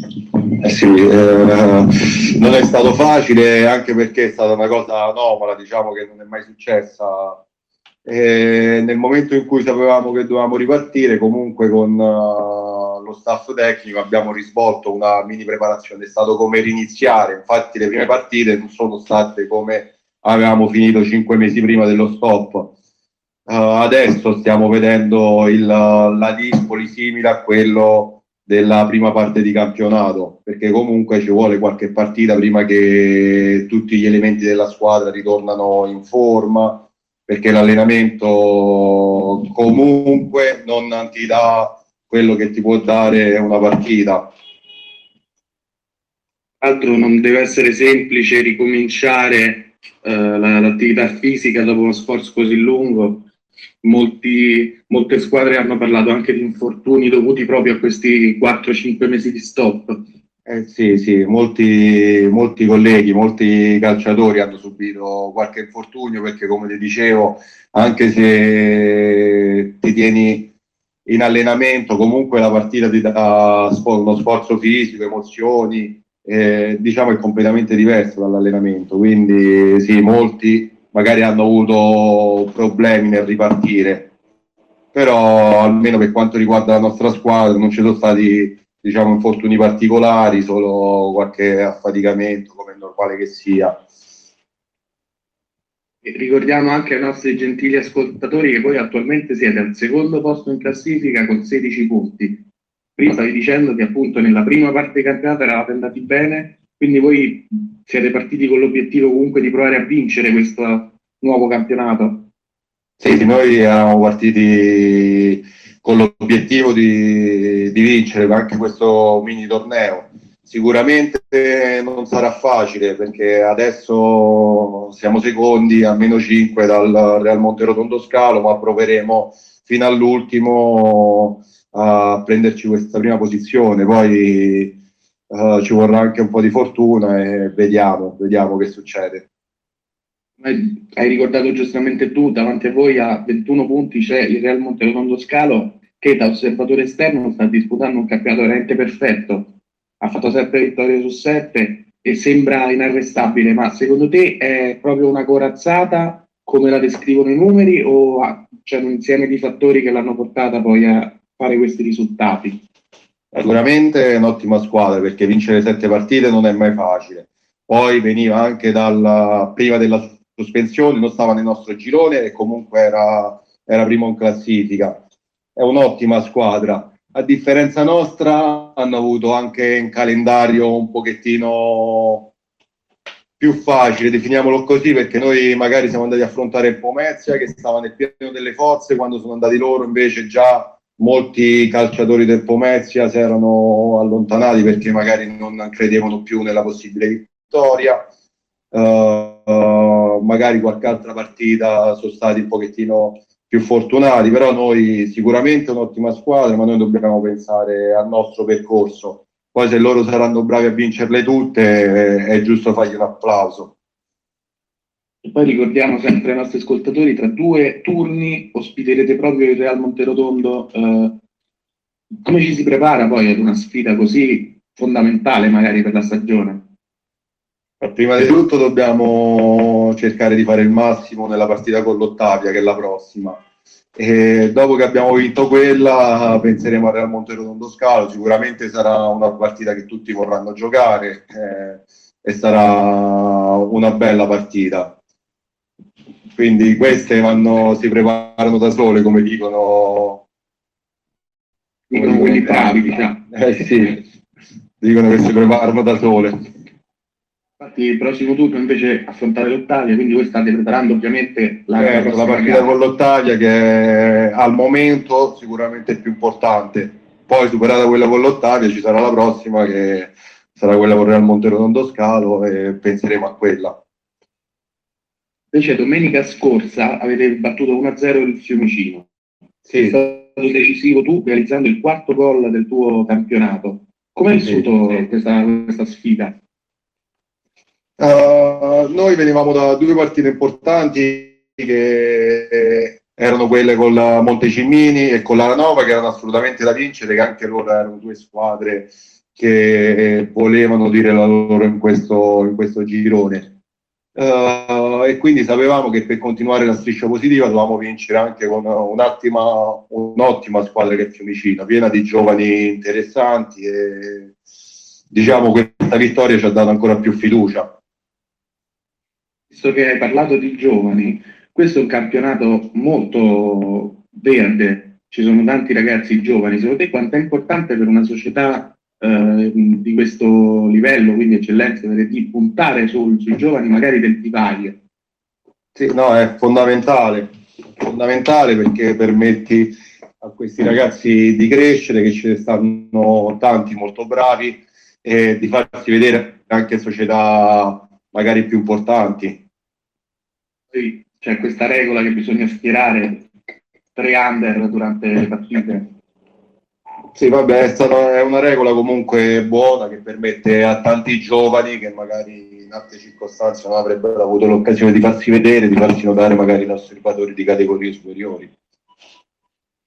Eh sì, eh, non è stato facile anche perché è stata una cosa anomala, diciamo che non è mai successa e nel momento in cui sapevamo che dovevamo ripartire, comunque con uh, lo staff tecnico abbiamo risvolto una mini preparazione, è stato come riniziare, infatti le prime partite non sono state come avevamo finito cinque mesi prima dello stop. Uh, adesso stiamo vedendo il, la Dispoli simile a quello della prima parte di campionato, perché comunque ci vuole qualche partita prima che tutti gli elementi della squadra ritornano in forma, perché l'allenamento comunque non ti dà quello che ti può dare una partita. Altro non deve essere semplice ricominciare eh, l'attività fisica dopo uno sforzo così lungo Molti, molte squadre hanno parlato anche di infortuni dovuti proprio a questi 4-5 mesi di stop. Eh sì, sì, molti, molti colleghi, molti calciatori hanno subito qualche infortunio perché come ti dicevo, anche se ti tieni in allenamento, comunque la partita ti dà uno sforzo fisico, emozioni, eh, diciamo è completamente diverso dall'allenamento, quindi sì, molti magari hanno avuto problemi nel ripartire, però almeno per quanto riguarda la nostra squadra non ci sono stati diciamo infortuni particolari, solo qualche affaticamento come è normale che sia. ricordiamo anche ai nostri gentili ascoltatori che voi attualmente siete al secondo posto in classifica con 16 punti. Prima stavi dicendo che appunto nella prima parte di campionato eravate andati bene, quindi voi siete partiti con l'obiettivo comunque di provare a vincere questo nuovo campionato? Sì, noi eravamo partiti con l'obiettivo di, di vincere anche questo mini torneo. Sicuramente non sarà facile perché adesso siamo secondi a meno 5 dal Real Monte Rotondo Scalo, ma proveremo fino all'ultimo a prenderci questa prima posizione. Poi uh, ci vorrà anche un po' di fortuna e vediamo, vediamo che succede. Hai ricordato giustamente tu, davanti a voi a 21 punti c'è il Real Monterotondo Scalo che da osservatore esterno sta disputando un campionato veramente perfetto. Ha fatto 7 vittorie su 7 e sembra inarrestabile, ma secondo te è proprio una corazzata come la descrivono i numeri o c'è un insieme di fattori che l'hanno portata poi a fare questi risultati? Sicuramente è un'ottima squadra perché vincere sette partite non è mai facile. Poi veniva anche dalla, prima della sospensione, non stava nel nostro girone e comunque era, era primo in classifica. È un'ottima squadra. A differenza nostra hanno avuto anche un calendario un pochettino più facile, definiamolo così, perché noi magari siamo andati a affrontare il Pomezia che stava nel pieno delle forze, quando sono andati loro invece già molti calciatori del Pomezia si erano allontanati perché magari non credevano più nella possibile vittoria. Uh, magari qualche altra partita sono stati un pochettino più fortunati, però noi sicuramente un'ottima squadra, ma noi dobbiamo pensare al nostro percorso. Poi se loro saranno bravi a vincerle tutte è giusto fargli un applauso. E poi ricordiamo sempre ai nostri ascoltatori, tra due turni ospiterete proprio il Real Monterotondo. Eh, come ci si prepara poi ad una sfida così fondamentale magari per la stagione? Prima di tutto dobbiamo cercare di fare il massimo nella partita con l'Ottavia, che è la prossima. E dopo che abbiamo vinto quella, penseremo al Real Monterotondo Scalo. Sicuramente sarà una partita che tutti vorranno giocare eh, e sarà una bella partita quindi queste vanno, si preparano da sole, come dicono, dicono quelli bravi, diciamo. Eh sì, dicono che si preparano da sole. Infatti il prossimo turno invece affrontare l'Ottavia, quindi voi state preparando ovviamente la, eh, la partita gara. con l'Ottavia che è al momento sicuramente più importante. Poi superata quella con l'Ottavia ci sarà la prossima che sarà quella con Real Monterotondo Scalo e penseremo a quella. Invece domenica scorsa avete battuto 1-0 il Fiumicino. Sì. Sei stato decisivo tu realizzando il quarto gol del tuo campionato. Come hai vissuto sì. questa, questa, sfida? Uh, noi venivamo da due partite importanti che erano quelle con la Montecimini e con la Nova che erano assolutamente da vincere, che anche loro erano due squadre che volevano dire la loro in questo, in questo girone. Uh, e quindi sapevamo che per continuare la striscia positiva dovevamo vincere anche con un'ottima, un'ottima squadra che è Fiumicino, piena di giovani interessanti e diciamo che questa vittoria ci ha dato ancora più fiducia. Visto che hai parlato di giovani, questo è un campionato molto verde, ci sono tanti ragazzi giovani, secondo te quanto è importante per una società eh, di questo livello, quindi eccellenza, di puntare sul, sui giovani magari del vivaio? Sì, no, è fondamentale, fondamentale perché permetti a questi ragazzi di crescere, che ce ne stanno tanti molto bravi, e di farsi vedere anche società magari più importanti. Sì, c'è questa regola che bisogna schierare tre under durante le partite. Sì, vabbè, è, una regola comunque buona che permette a tanti giovani che magari in altre circostanze non avrebbero avuto l'occasione di farsi vedere, di farsi notare magari da osservatori di categorie superiori.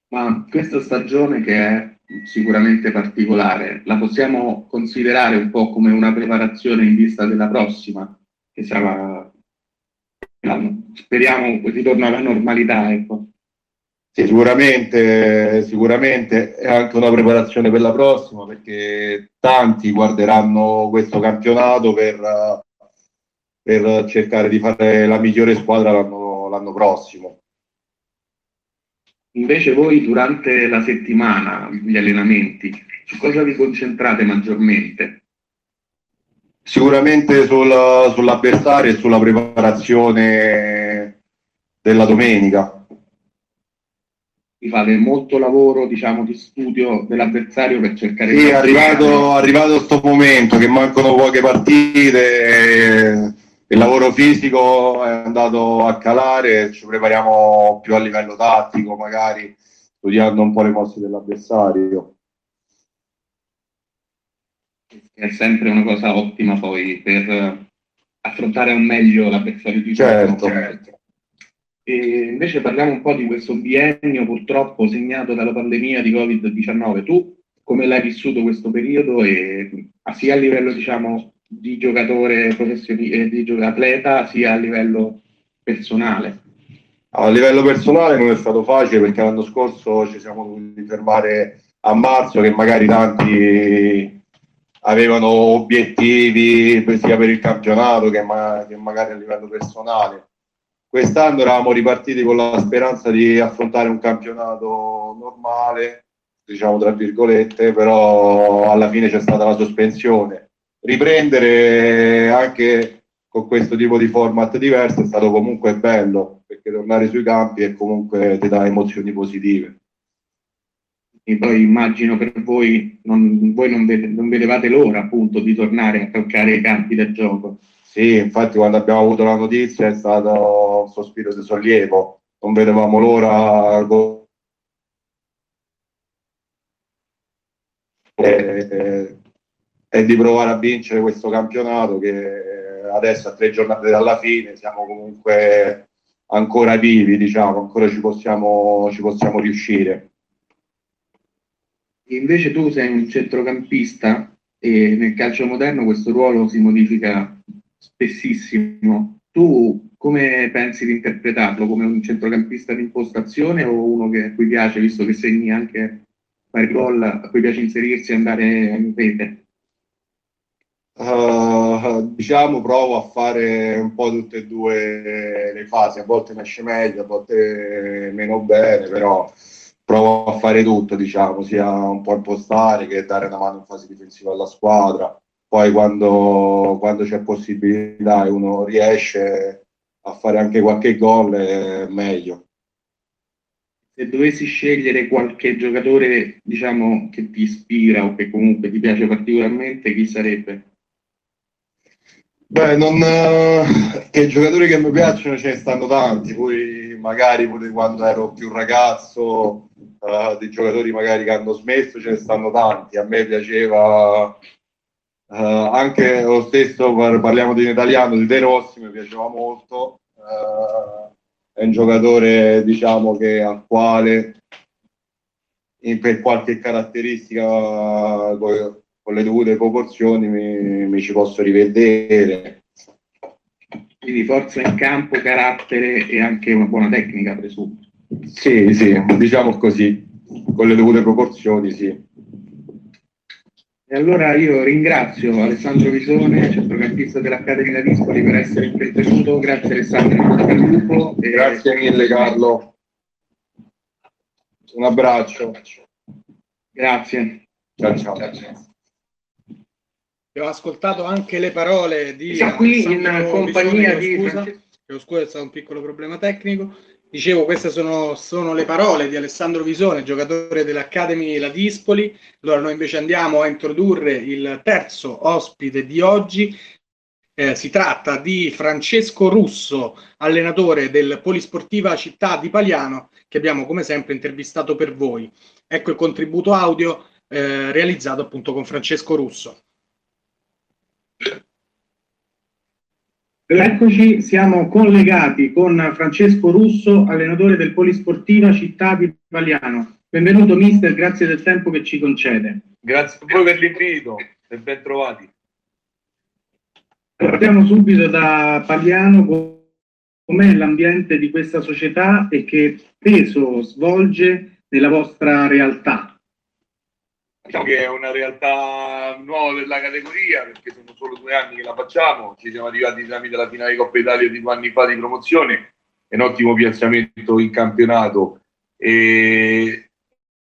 Ma questa stagione che è sicuramente particolare, la possiamo considerare un po' come una preparazione in vista della prossima, che sarà, speriamo, ritorno alla normalità, ecco. Sì, sicuramente, sicuramente è anche una preparazione per la prossima perché tanti guarderanno questo campionato per, per cercare di fare la migliore squadra l'anno, l'anno prossimo. Invece voi durante la settimana, gli allenamenti, su cosa vi concentrate maggiormente? Sicuramente sul, sull'avversario e sulla preparazione della domenica fate molto lavoro diciamo di studio dell'avversario per cercare sì, di... Sì, arrivato, arrivato questo momento che mancano poche partite, il lavoro fisico è andato a calare, ci prepariamo più a livello tattico magari, studiando un po' le mosse dell'avversario. È sempre una cosa ottima poi per affrontare al meglio l'avversario di certo. certo. E invece parliamo un po' di questo biennio purtroppo segnato dalla pandemia di Covid-19. Tu come l'hai vissuto questo periodo e sia a livello diciamo di giocatore professionista, eh, di atleta, sia a livello personale? A livello personale non è stato facile perché l'anno scorso ci siamo dovuti fermare a marzo che magari tanti avevano obiettivi sia per il campionato che, ma- che magari a livello personale Quest'anno eravamo ripartiti con la speranza di affrontare un campionato normale, diciamo tra virgolette, però alla fine c'è stata la sospensione. Riprendere anche con questo tipo di format diverso è stato comunque bello, perché tornare sui campi è comunque ti dà emozioni positive. E poi immagino per voi, non, voi non, vede, non vedevate l'ora appunto di tornare a toccare i campi del gioco. Sì, infatti quando abbiamo avuto la notizia è stato un sospiro di sollievo, non vedevamo l'ora e, e di provare a vincere questo campionato che adesso a tre giornate dalla fine siamo comunque ancora vivi, diciamo, ancora ci possiamo, ci possiamo riuscire. Invece tu sei un centrocampista e nel calcio moderno questo ruolo si modifica spessissimo. Tu come pensi di interpretarlo? Come un centrocampista di impostazione o uno che a cui piace, visto che segni anche fare gol, a cui piace inserirsi e andare in rete? Uh, diciamo provo a fare un po' tutte e due le fasi, a volte mi esce meglio, a volte meno bene, però provo a fare tutto, diciamo, sia un po' impostare che dare una mano in fase difensiva alla squadra poi quando, quando c'è possibilità e uno riesce a fare anche qualche gol è meglio. Se dovessi scegliere qualche giocatore diciamo, che ti ispira o che comunque ti piace particolarmente, chi sarebbe? Beh, non, eh, che giocatori che mi piacciono ce ne stanno tanti, poi magari pure quando ero più ragazzo, uh, di giocatori magari che hanno smesso ce ne stanno tanti. A me piaceva Uh, anche lo stesso, parliamo di un italiano, di De Rossi, mi piaceva molto. Uh, è un giocatore, diciamo, che al quale in, per qualche caratteristica con, con le dovute proporzioni mi, mi, ci posso rivedere. Quindi forza in campo, carattere e anche una buona tecnica, presumo. Sì, sì, diciamo così, con le dovute proporzioni, sì. E allora io ringrazio Alessandro Visone, centrocampista dell'Accademia Dispoli, per essere intervenuto. Grazie Alessandro per il gruppo. E... Grazie mille Carlo. Un abbraccio. Grazie. Ciao ciao. ciao, ciao. Abbiamo ascoltato anche le parole di... Siamo qui in compagnia di... Scusa, scusa, è stato un piccolo problema tecnico. Dicevo, queste sono, sono, le parole di Alessandro Visone, giocatore dell'Academy La Dispoli. Allora noi invece andiamo a introdurre il terzo ospite di oggi. Eh, si tratta di Francesco Russo, allenatore del Polisportiva Città di Paliano, che abbiamo come sempre intervistato per voi. Ecco il contributo audio eh, realizzato appunto con Francesco Russo. Eccoci, siamo collegati con Francesco Russo, allenatore del Polisportiva Città di Paliano. Benvenuto mister, grazie del tempo che ci concede. Grazie a voi per l'invito e ben trovati. Partiamo subito da Paliano, com'è l'ambiente di questa società e che peso svolge nella vostra realtà? Diciamo che è una realtà nuova della categoria perché sono solo due anni che la facciamo, ci siamo arrivati tramite la finale Coppa Italia di due anni fa di promozione, è un ottimo piazzamento in campionato. E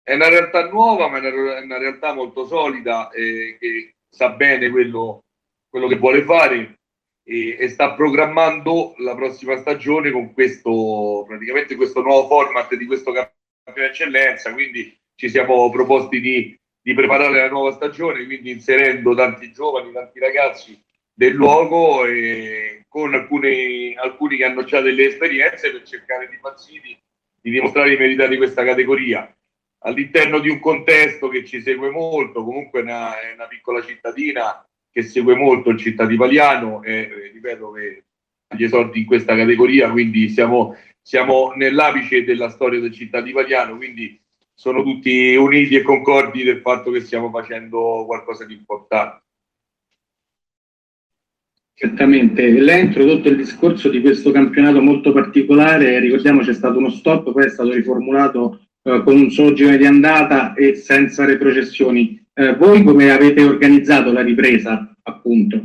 è una realtà nuova ma è una realtà molto solida eh, che sa bene quello, quello che vuole fare e, e, sta programmando la prossima stagione con questo praticamente questo nuovo format di questo campionato eccellenza quindi ci siamo proposti di di preparare la nuova stagione, quindi inserendo tanti giovani, tanti ragazzi del luogo e con alcuni, alcuni che hanno già delle esperienze per cercare di sì di, di dimostrare i meritati di questa categoria. All'interno di un contesto che ci segue molto, comunque una, è una piccola cittadina che segue molto il città di Paliano e ripeto che gli esordi in questa categoria, quindi siamo, siamo nell'apice della storia del città di Paliano, quindi sono tutti uniti e concordi del fatto che stiamo facendo qualcosa di importante. Certamente, lei ha introdotto il discorso di questo campionato molto particolare, ricordiamo c'è stato uno stop, poi è stato riformulato eh, con un solo girone di andata e senza retrocessioni. Eh, voi come avete organizzato la ripresa, appunto?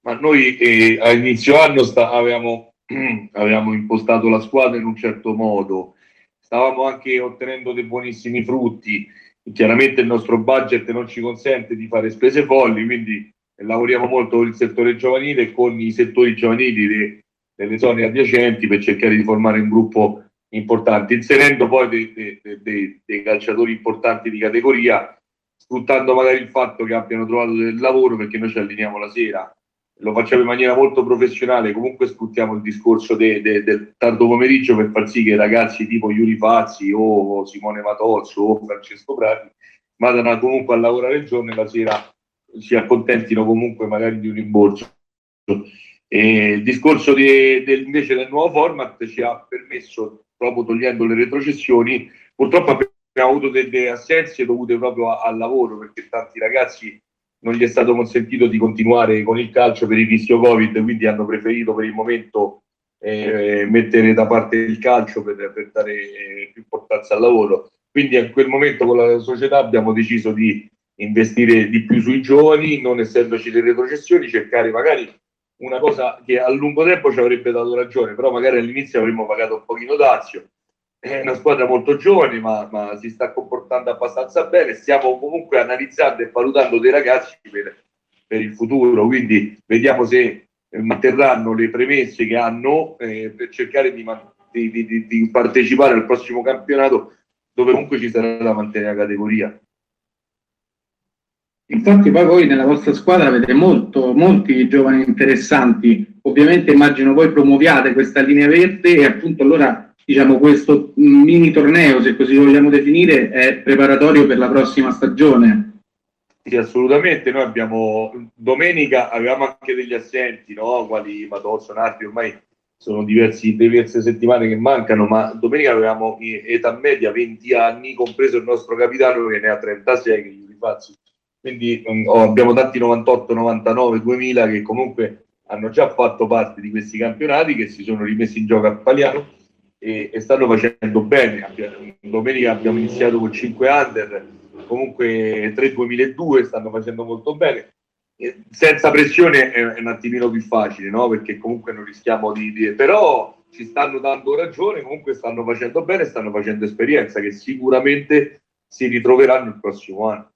Ma noi eh, a inizio anno sta, avevamo, avevamo impostato la squadra in un certo modo, stavamo anche ottenendo dei buonissimi frutti. Chiaramente il nostro budget non ci consente di fare spese folli, quindi lavoriamo molto con il settore giovanile e con i settori giovanili de, delle zone adiacenti per cercare di formare un gruppo importante, inserendo poi dei, dei, dei, dei calciatori importanti di categoria, sfruttando magari il fatto che abbiano trovato del lavoro perché noi ci alliniamo la sera lo facciamo in maniera molto professionale, comunque sfruttiamo il discorso de, de, del tardo pomeriggio per far sì che ragazzi tipo Iuri Fazzi o Simone Matozzo o Francesco Prati vadano comunque a lavorare il giorno e la sera si accontentino comunque magari di un rimborso. E il discorso di, del, invece del nuovo format ci ha permesso, proprio togliendo le retrocessioni, purtroppo abbiamo avuto delle assenze dovute proprio al lavoro perché tanti ragazzi non gli è stato consentito di continuare con il calcio per il rischio Covid, quindi hanno preferito per il momento eh, mettere da parte il calcio per, per dare eh, più importanza al lavoro. Quindi in quel momento con la società abbiamo deciso di investire di più sui giovani, non essendoci le retrocessioni, cercare magari una cosa che a lungo tempo ci avrebbe dato ragione, però magari all'inizio avremmo pagato un pochino d'azio è una squadra molto giovane, ma, ma, si sta comportando abbastanza bene. Stiamo comunque analizzando e valutando dei ragazzi per, per il futuro, quindi vediamo se manterranno le premesse che hanno eh, per cercare di, di, di, di, partecipare al prossimo campionato, dove comunque ci sarà da mantenere la categoria. Infatti, poi voi nella vostra squadra avete molto, molti giovani interessanti. Ovviamente immagino voi promuoviate questa linea verde e appunto allora diciamo, questo mini torneo, se così vogliamo definire, è preparatorio per la prossima stagione. Sì, assolutamente. Noi abbiamo domenica avevamo anche degli assenti, no? quali Matozzo, Nardi, ormai sono diversi, diverse settimane che mancano, ma domenica avevamo età media 20 anni, compreso il nostro capitano che ne ha 36, che gli rifazzi. Quindi oh, abbiamo tanti 98, 99, 2000 che comunque hanno già fatto parte di questi campionati, che si sono rimessi in gioco a Paliano e, e stanno facendo bene. Domenica abbiamo iniziato con 5 under comunque 3-2002 stanno facendo molto bene. senza pressione è, è, un attimino più facile, no? Perché comunque non rischiamo di, di... però ci stanno dando ragione, comunque stanno facendo bene, stanno facendo esperienza che sicuramente si ritroveranno il prossimo anno.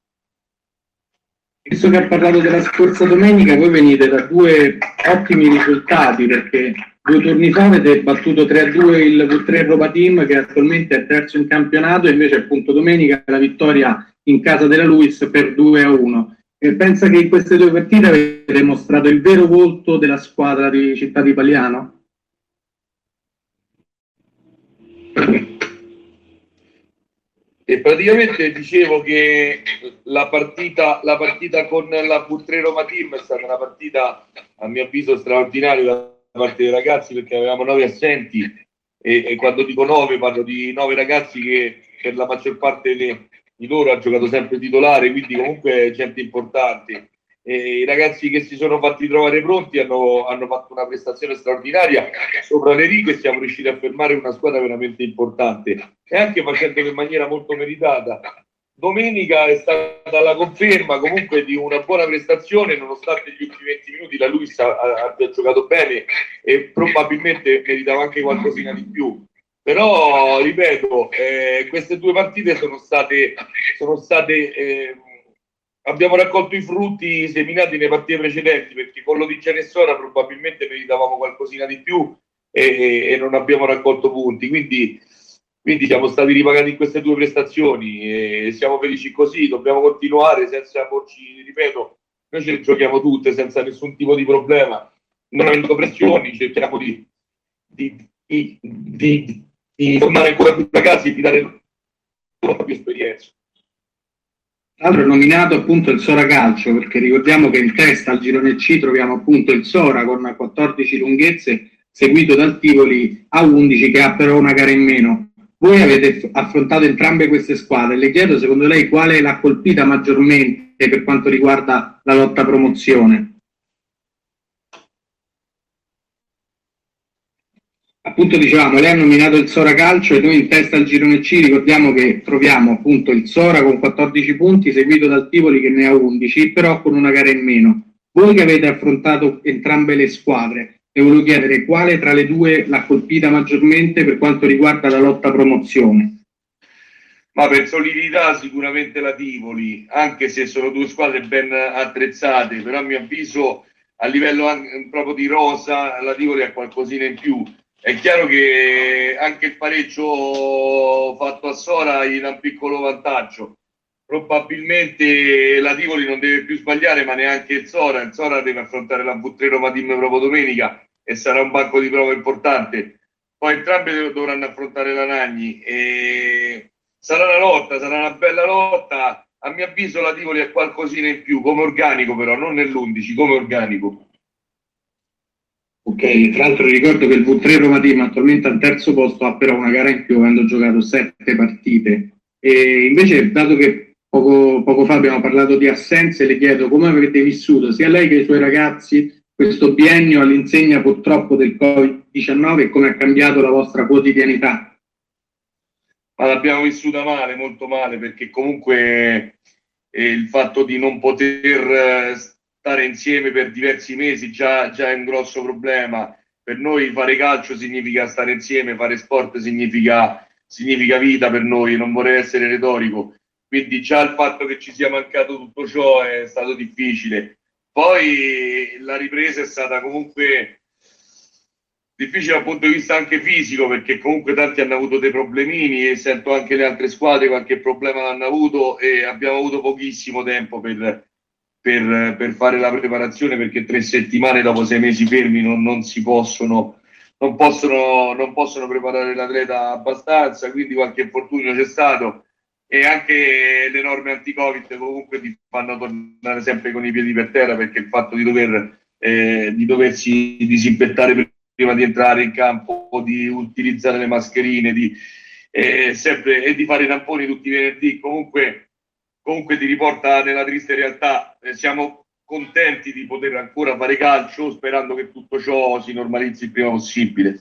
Visto che ha parlato della scorsa domenica, voi venite da due ottimi risultati perché due turni fa avete battuto 3-2 il V3 Roma Team che attualmente è terzo in campionato e invece appunto domenica la vittoria in casa della Luis per 2-1. E pensa che in queste due partite avete mostrato il vero volto della squadra di Città di Paliano? E praticamente dicevo che la partita, la partita con la V3 Roma Team è stata una partita, a mio avviso, straordinaria da parte dei ragazzi perché avevamo nove assenti. E, e quando dico nove parlo di nove ragazzi che per la maggior parte di loro ha giocato sempre titolare, quindi comunque gente importante e i ragazzi che si sono fatti trovare pronti hanno, hanno, fatto una prestazione straordinaria sopra le righe siamo riusciti a fermare una squadra veramente importante e anche facendolo in maniera molto meritata. Domenica è stata la conferma comunque di una buona prestazione, nonostante gli ultimi 20 minuti la Luis abbia giocato bene e probabilmente meritava anche qualcosina di più. Però, ripeto, eh, queste due partite sono state, sono state eh, abbiamo raccolto i frutti seminati nelle partite precedenti perché con lo di Genessora probabilmente meritavamo qualcosina di più e, e, non abbiamo raccolto punti. Quindi, quindi, siamo stati ripagati in queste due prestazioni e siamo felici così. Dobbiamo continuare senza porci ripeto noi ce le giochiamo tutte senza nessun tipo di problema. Non avendo pressioni cerchiamo di, di, di, di, di formare ancora più ragazzi e di dare una più esperienza tra l'altro è nominato appunto il Sora Calcio, perché ricordiamo che in testa al girone C troviamo appunto il Sora con 14 lunghezze, seguito dal Tivoli a 11 che ha però una gara in meno. Voi avete affrontato entrambe queste squadre, le chiedo secondo lei quale l'ha colpita maggiormente per quanto riguarda la lotta promozione? Appunto dicevamo, lei ha nominato il Sora Calcio e noi in testa al girone C ricordiamo che troviamo appunto il Sora con 14 punti seguito dal Tivoli che ne ha 11 però con una gara in meno. Voi che avete affrontato entrambe le squadre, le volevo chiedere quale tra le due l'ha colpita maggiormente per quanto riguarda la lotta promozione. Ma per solidità sicuramente la Tivoli, anche se sono due squadre ben attrezzate, però a mio avviso a livello proprio di rosa la Tivoli ha qualcosina in più è chiaro che anche il pareggio fatto a Sora gli dà un piccolo vantaggio. Probabilmente la Tivoli non deve più sbagliare, ma neanche il Sora. Il Sora deve affrontare la V3 Roma Team proprio domenica e sarà un banco di prova importante. Poi entrambe dovranno affrontare la Nagni e sarà una lotta, sarà una bella lotta. A mio avviso la Tivoli ha qualcosina in più, come organico però, non nell'11, come organico. Ok, tra l'altro ricordo che il V3 Roma Team attualmente al terzo posto ha però una gara in più avendo giocato sette partite. E invece, dato che poco, poco fa abbiamo parlato di assenze, le chiedo come avete vissuto sia lei che i suoi ragazzi questo biennio all'insegna purtroppo del Covid-19 e come ha cambiato la vostra quotidianità? Ma l'abbiamo vissuta male, molto male, perché comunque eh, il fatto di non poter eh, stare insieme per diversi mesi già, già è un grosso problema. Per noi fare calcio significa stare insieme, fare sport significa, significa vita per noi, non vorrei essere retorico. Quindi già il fatto che ci sia mancato tutto ciò è stato difficile. Poi la ripresa è stata comunque difficile dal punto di vista anche fisico perché comunque tanti hanno avuto dei problemini e sento anche le altre squadre qualche problema l'hanno avuto e abbiamo avuto pochissimo tempo per, per, per, fare la preparazione perché tre settimane dopo sei mesi fermi non, non si possono, non possono, non possono preparare l'atleta abbastanza, quindi qualche infortunio c'è stato. E anche le norme anti-Covid comunque ti fanno tornare sempre con i piedi per terra perché il fatto di, dover, eh, di doversi disinfettare prima di entrare in campo, di utilizzare le mascherine di, eh, sempre, e di fare i tamponi tutti i venerdì, comunque comunque ti riporta nella triste realtà. Eh, siamo contenti di poter ancora fare calcio, sperando che tutto ciò si normalizzi il prima possibile.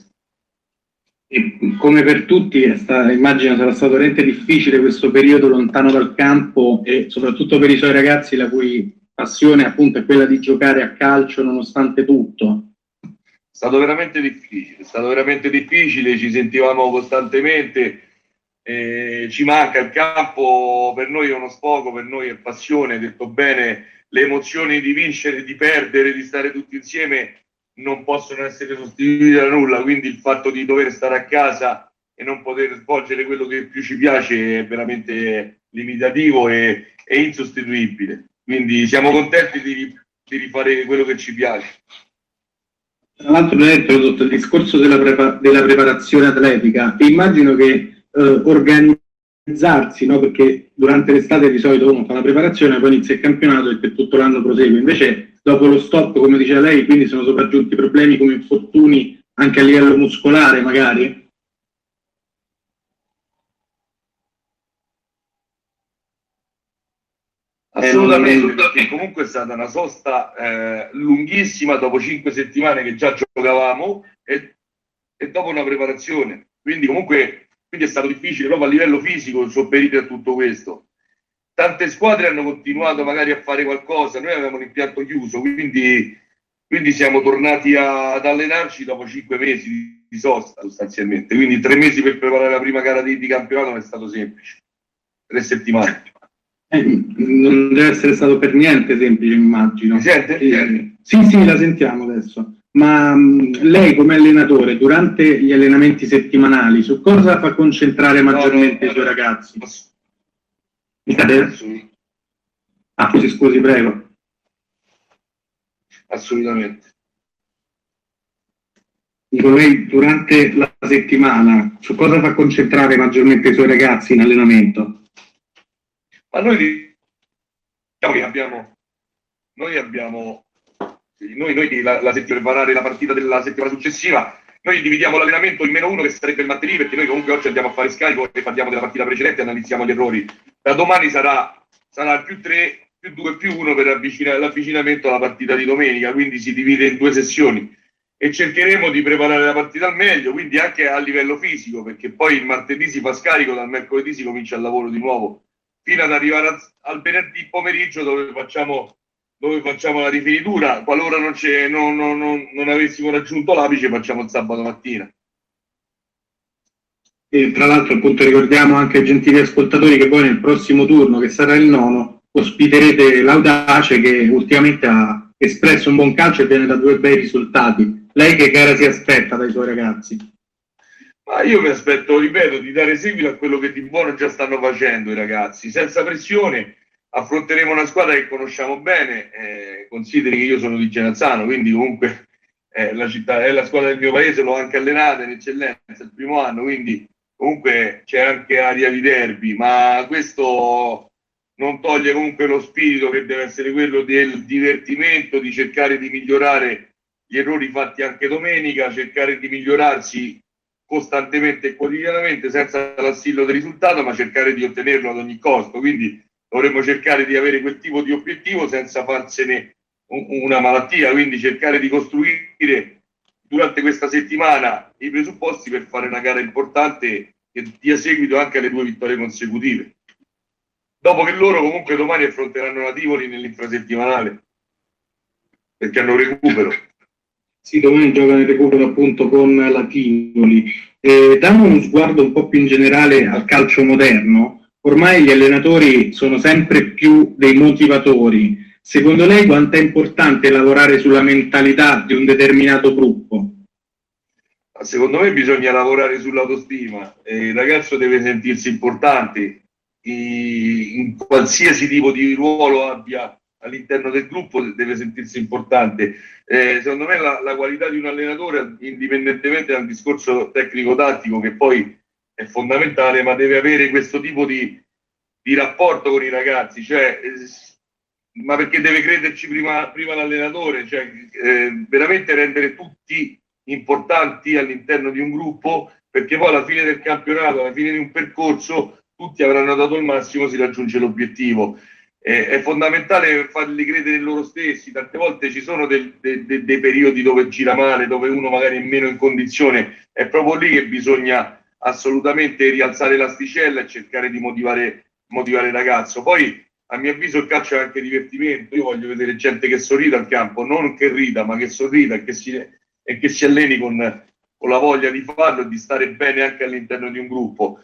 E come per tutti, sta, immagino sarà stato veramente difficile questo periodo lontano dal campo e soprattutto per i suoi ragazzi la cui passione appunto è quella di giocare a calcio nonostante tutto. È stato veramente difficile, è stato veramente difficile, ci sentivamo costantemente, eh, ci manca il campo, per noi è uno sfogo, per noi è passione, detto bene, le emozioni di vincere, di perdere, di stare tutti insieme non possono essere sostituite da nulla, quindi il fatto di dover stare a casa e non poter svolgere quello che più ci piace è veramente limitativo e, e insostituibile. Quindi siamo contenti di, di, rifare quello che ci piace. Tra l'altro, lei ha introdotto il discorso della, prepa- della preparazione atletica. Immagino che eh, organizzarsi, no? perché durante l'estate di solito uno fa la preparazione, poi inizia il campionato e per tutto l'anno prosegue. Invece dopo lo stop, come diceva lei, quindi sono sopraggiunti problemi come infortuni anche a livello muscolare magari? Assolutamente, perché comunque è stata una sosta eh, lunghissima dopo cinque settimane che già giocavamo e, e, dopo una preparazione. Quindi comunque quindi è stato difficile proprio a livello fisico sopperire a tutto questo tante squadre hanno continuato magari a fare qualcosa, noi avevamo l'impianto chiuso, quindi, quindi siamo tornati a, ad allenarci dopo cinque mesi di, di, sosta sostanzialmente, quindi tre mesi per preparare la prima gara di, di campionato non è stato semplice, tre settimane. Eh, non deve essere stato per niente semplice, immagino. Mi sente? Eh, sì, sì, la sentiamo adesso. Ma mh, lei come allenatore, durante gli allenamenti settimanali, su cosa fa concentrare maggiormente no, no, i suoi ragazzi? Mi state? Ah, scusi, scusi, prego. Assolutamente. Dico, lei durante la settimana su cosa fa concentrare maggiormente i suoi ragazzi in allenamento? Ma noi, noi abbiamo, noi abbiamo, noi, noi la, la settimana, preparare la partita della settimana successiva, noi dividiamo l'allenamento in meno uno che sarebbe il martedì perché noi comunque oggi andiamo a fare scarico e parliamo della partita precedente e analizziamo gli errori. Da domani sarà, sarà più 3, più 2, più 1 per l'avvicinamento alla partita di domenica, quindi si divide in due sessioni. E cercheremo di preparare la partita al meglio, quindi anche a livello fisico, perché poi il martedì si fa scarico, dal mercoledì si comincia il lavoro di nuovo, fino ad arrivare al venerdì pomeriggio dove facciamo, dove facciamo la rifinitura, qualora non, non, non, non avessimo raggiunto l'apice facciamo il sabato mattina. E tra l'altro appunto ricordiamo anche ai gentili ascoltatori che voi nel prossimo turno, che sarà il nono, ospiterete l'Audace che ultimamente ha espresso un buon calcio e viene da due bei risultati. Lei che gara si aspetta dai suoi ragazzi? Ma io mi aspetto, ripeto, di dare seguito a quello che di buono già stanno facendo i ragazzi, senza pressione. Affronteremo una squadra che conosciamo bene, eh, consideri che io sono di Genazzano, quindi comunque eh, la città è la squadra del mio paese, l'ho anche allenata in eccellenza il primo anno, quindi comunque c'è anche aria di derby, ma questo non toglie comunque lo spirito che deve essere quello del divertimento, di cercare di migliorare gli errori fatti anche domenica, cercare di migliorarsi costantemente e quotidianamente senza l'assillo del risultato, ma cercare di ottenerlo ad ogni costo. Quindi dovremmo cercare di avere quel tipo di obiettivo senza farsene una malattia, quindi cercare di costruire durante questa settimana i presupposti per fare una gara importante che dia seguito anche alle due vittorie consecutive. Dopo che loro comunque domani affronteranno la Tivoli nell'infrasettimanale, perché hanno recupero. Sì, domani giocano il recupero appunto con la Tivoli. Eh, dando uno sguardo un po' più in generale al calcio moderno, ormai gli allenatori sono sempre più dei motivatori Secondo lei quanto è importante lavorare sulla mentalità di un determinato gruppo? Secondo me bisogna lavorare sull'autostima. il ragazzo deve sentirsi importante in qualsiasi tipo di ruolo abbia all'interno del gruppo deve sentirsi importante. Eh, secondo me la, la, qualità di un allenatore, indipendentemente dal discorso tecnico-tattico, che poi è fondamentale, ma deve avere questo tipo di, di rapporto con i ragazzi, cioè eh, ma perché deve crederci prima, prima l'allenatore, cioè eh, veramente rendere tutti importanti all'interno di un gruppo, perché poi alla fine del campionato, alla fine di un percorso, tutti avranno dato il massimo, si raggiunge l'obiettivo. eh, è fondamentale farli credere in loro stessi. Tante volte ci sono del, de, de, dei periodi dove gira male, dove uno magari è meno in condizione, è proprio lì che bisogna assolutamente rialzare l'asticella e cercare di motivare, motivare il ragazzo. Poi, a mio avviso, il calcio è anche divertimento. Io voglio vedere gente che sorrida al campo, non che rida, ma che sorrida e che si, e che si alleni con, con la voglia di farlo e di stare bene anche all'interno di un gruppo.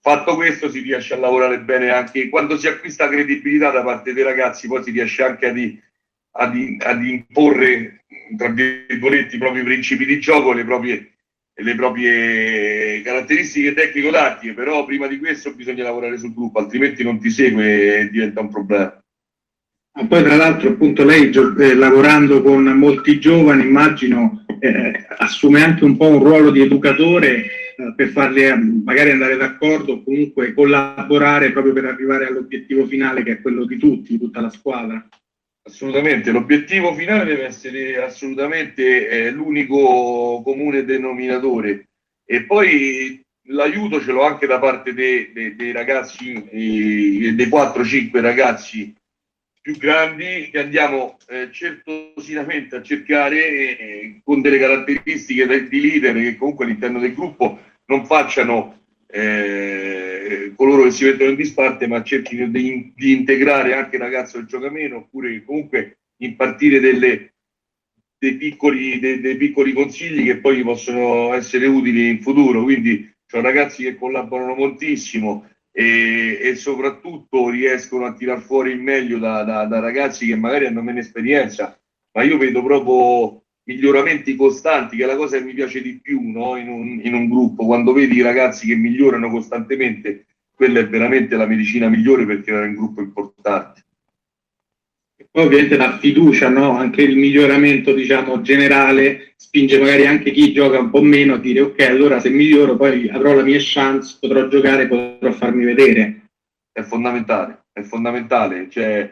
Fatto questo si riesce a lavorare bene anche quando si acquista credibilità da parte dei ragazzi, poi si riesce anche ad, ad, ad imporre, tra virgolette, i propri principi di gioco, le proprie, le proprie caratteristiche tecnico-tattiche, però prima di questo bisogna lavorare sul gruppo, altrimenti non ti segue e diventa un problema. Ma poi tra l'altro appunto lei eh, lavorando con molti giovani immagino eh, assume anche un po' un ruolo di educatore eh, per farli eh, magari andare d'accordo o comunque collaborare proprio per arrivare all'obiettivo finale che è quello di tutti, di tutta la squadra. Assolutamente, l'obiettivo finale deve essere assolutamente eh, l'unico comune denominatore. E poi l'aiuto ce l'ho anche da parte dei, dei, dei ragazzi, eh, dei 4-5 ragazzi più grandi che andiamo eh, certosamente a cercare eh, con delle caratteristiche di leader che comunque all'interno del gruppo non facciano eh, coloro che si mettono in disparte ma cerchino di, di, integrare anche il ragazzo che gioca meno oppure comunque impartire delle, dei, piccoli, dei, dei piccoli consigli che poi possono essere utili in futuro. Quindi sono ragazzi che collaborano moltissimo e, e, soprattutto riescono a tirar fuori il meglio da, da, da, ragazzi che magari hanno meno esperienza, ma io vedo proprio miglioramenti costanti, che è la cosa che mi piace di più no? in, un, in un gruppo, quando vedi i ragazzi che migliorano costantemente, quella è veramente la medicina migliore per creare un gruppo importante. Poi ovviamente la fiducia, no? anche il miglioramento diciamo, generale spinge magari anche chi gioca un po' meno a dire ok, allora se miglioro poi avrò la mia chance, potrò giocare, potrò farmi vedere. È fondamentale, è fondamentale, cioè,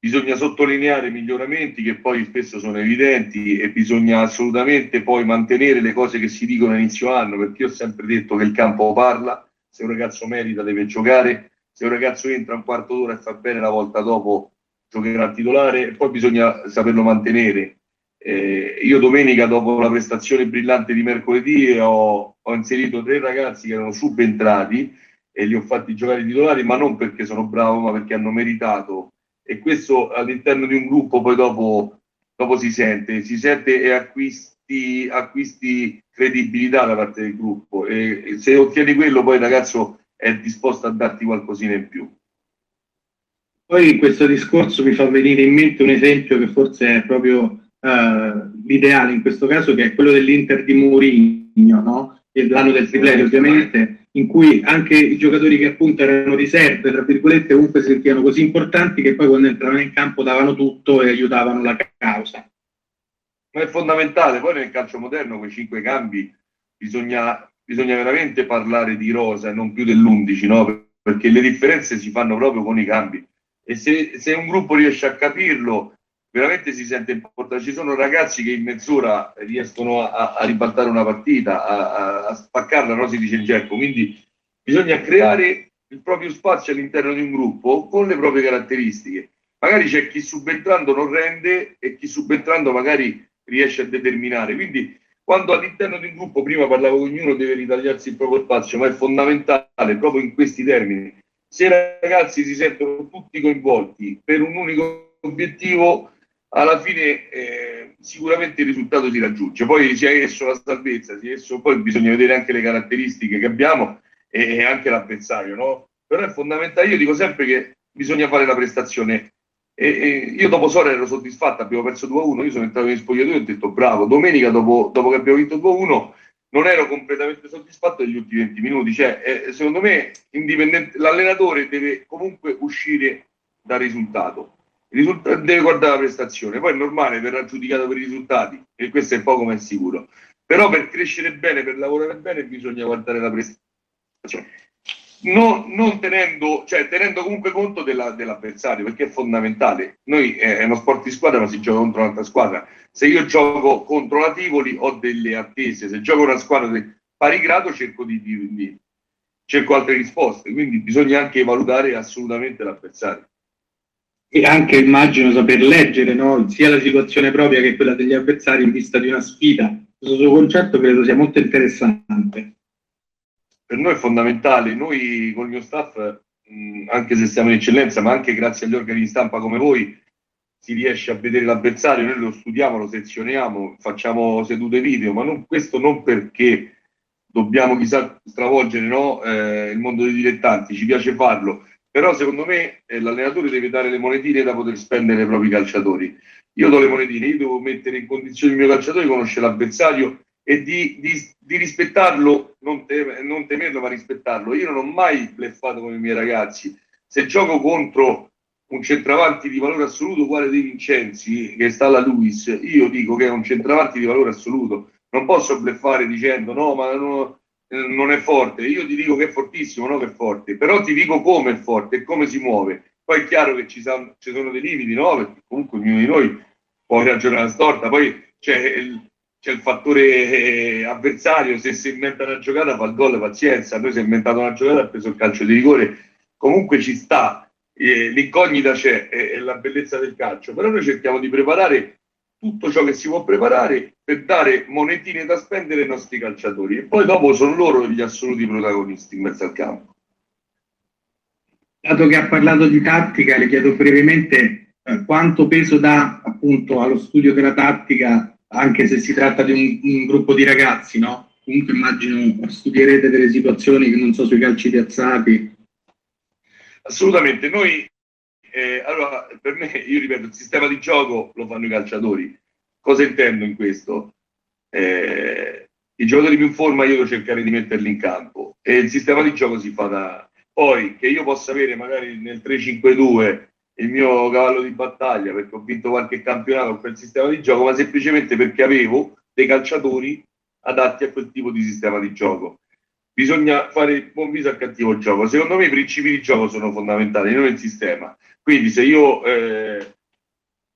bisogna sottolineare miglioramenti che poi spesso sono evidenti e bisogna assolutamente poi mantenere le cose che si dicono a inizio anno, perché io ho sempre detto che il campo parla, se un ragazzo merita deve giocare, se un ragazzo entra un quarto d'ora e fa bene la volta dopo giocherà titolare e poi bisogna saperlo mantenere. Eh, io domenica, dopo la prestazione brillante di mercoledì, ho, ho, inserito tre ragazzi che erano subentrati e li ho fatti giocare titolari, ma non perché sono bravo, ma perché hanno meritato. E questo all'interno di un gruppo poi dopo, dopo si sente, si sente e acquisti, acquisti credibilità da parte del gruppo. E, e se ottieni quello, poi il ragazzo è disposto a darti qualcosina in più. Poi in questo discorso mi fa venire in mente un esempio che forse è proprio uh, l'ideale in questo caso, che è quello dell'Inter di Mourinho, no? l'anno del triplete ovviamente, in cui anche i giocatori che appunto erano riserve, tra virgolette, comunque si sentivano così importanti che poi quando entravano in campo davano tutto e aiutavano la causa. Ma è fondamentale, poi nel calcio moderno con i cinque cambi bisogna, bisogna veramente parlare di rosa e non più dell'11, no? perché le differenze si fanno proprio con i cambi e se, se, un gruppo riesce a capirlo veramente si sente importante. Ci sono ragazzi che in mezz'ora riescono a, a ribaltare una partita a, a, spaccarla no? Si dice il Gerco quindi bisogna creare il proprio spazio all'interno di un gruppo con le proprie caratteristiche. Magari c'è chi subentrando non rende e chi subentrando magari riesce a determinare. Quindi quando all'interno di un gruppo prima parlavo ognuno deve ritagliarsi il proprio spazio ma è fondamentale proprio in questi termini. Se i ragazzi si sentono tutti coinvolti per un unico obiettivo, alla fine eh, sicuramente il risultato si raggiunge. Poi sia esso la salvezza, sia esso poi bisogna vedere anche le caratteristiche che abbiamo e anche l'avversario, no? Però è fondamentale, io dico sempre che bisogna fare la prestazione. E, e io dopo Sora ero soddisfatto, abbiamo perso 2-1, io sono entrato in spogliatoio e ho detto bravo, domenica dopo, dopo che abbiamo vinto 2-1 non ero completamente soddisfatto degli ultimi 20 minuti. Cioè, eh, secondo me, l'allenatore deve comunque uscire dal risultato. Il risultato deve guardare la prestazione, poi è normale, verrà giudicato per i risultati, e questo è poco ma è sicuro. Però per crescere bene, per lavorare bene, bisogna guardare la prestazione non, non tenendo, cioè, tenendo comunque conto della, dell'avversario, perché è fondamentale. Noi eh, è uno sport di squadra, ma si gioca contro un'altra squadra. Se io gioco contro la Tivoli ho delle attese, se gioco una squadra di pari grado cerco, di, di, di, cerco altre risposte, quindi bisogna anche valutare assolutamente l'avversario. E anche immagino saper leggere no? sia la situazione propria che quella degli avversari in vista di una sfida. Questo suo concetto credo sia molto interessante. Per noi è fondamentale, noi con il mio staff, anche se siamo in eccellenza, ma anche grazie agli organi di stampa come voi, si riesce a vedere l'avversario, noi lo studiamo, lo sezioniamo, facciamo sedute video, ma non, questo non perché dobbiamo chissà stravolgere no? eh, il mondo dei dilettanti, ci piace farlo, però secondo me eh, l'allenatore deve dare le monetine da poter spendere ai propri calciatori. Io do le monetine, io devo mettere in condizione il mio calciatore di conoscere l'avversario e di, di, di rispettarlo, non, te, non, temerlo, ma rispettarlo. Io non ho mai bleffato con i miei ragazzi. Se gioco contro un centravanti di valore assoluto, quale De Vincenzi, che sta alla Luis, io dico che è un centravanti di valore assoluto. Non posso bleffare dicendo no, ma no, non è forte. Io ti dico che è fortissimo, no che è forte, però ti dico come è forte e come si muove. Poi è chiaro che ci, sa, ci sono dei limiti, no? Perché comunque ognuno di noi può ragionare storta, poi c'è il, c'è il fattore eh, avversario, se si inventa una giocata fa il gol, pazienza, noi si è inventato una giocata ha preso il calcio di rigore, comunque ci sta, eh, l'incognita c'è, è, è la bellezza del calcio, però noi cerchiamo di preparare tutto ciò che si può preparare per dare monetine da spendere ai nostri calciatori e poi dopo sono loro gli assoluti protagonisti in mezzo al campo. Dato che ha parlato di tattica, le chiedo brevemente eh, quanto peso dà appunto allo studio della tattica, anche se si tratta di un, un gruppo di ragazzi, no? Comunque immagino studierete delle situazioni che non so sui calci piazzati. Assolutamente, noi eh, allora, per me, io ripeto, il sistema di gioco lo fanno i calciatori. Cosa intendo in questo? Eh, I giocatori più in forma io devo cercare di metterli in campo e il sistema di gioco si fa da... Poi che io possa avere magari nel 3-5-2 il mio cavallo di battaglia perché ho vinto qualche campionato con quel sistema di gioco, ma semplicemente perché avevo dei calciatori adatti a quel tipo di sistema di gioco bisogna fare buon viso al cattivo gioco. Secondo me i principi di gioco sono fondamentali, non il sistema. Quindi se io, eh,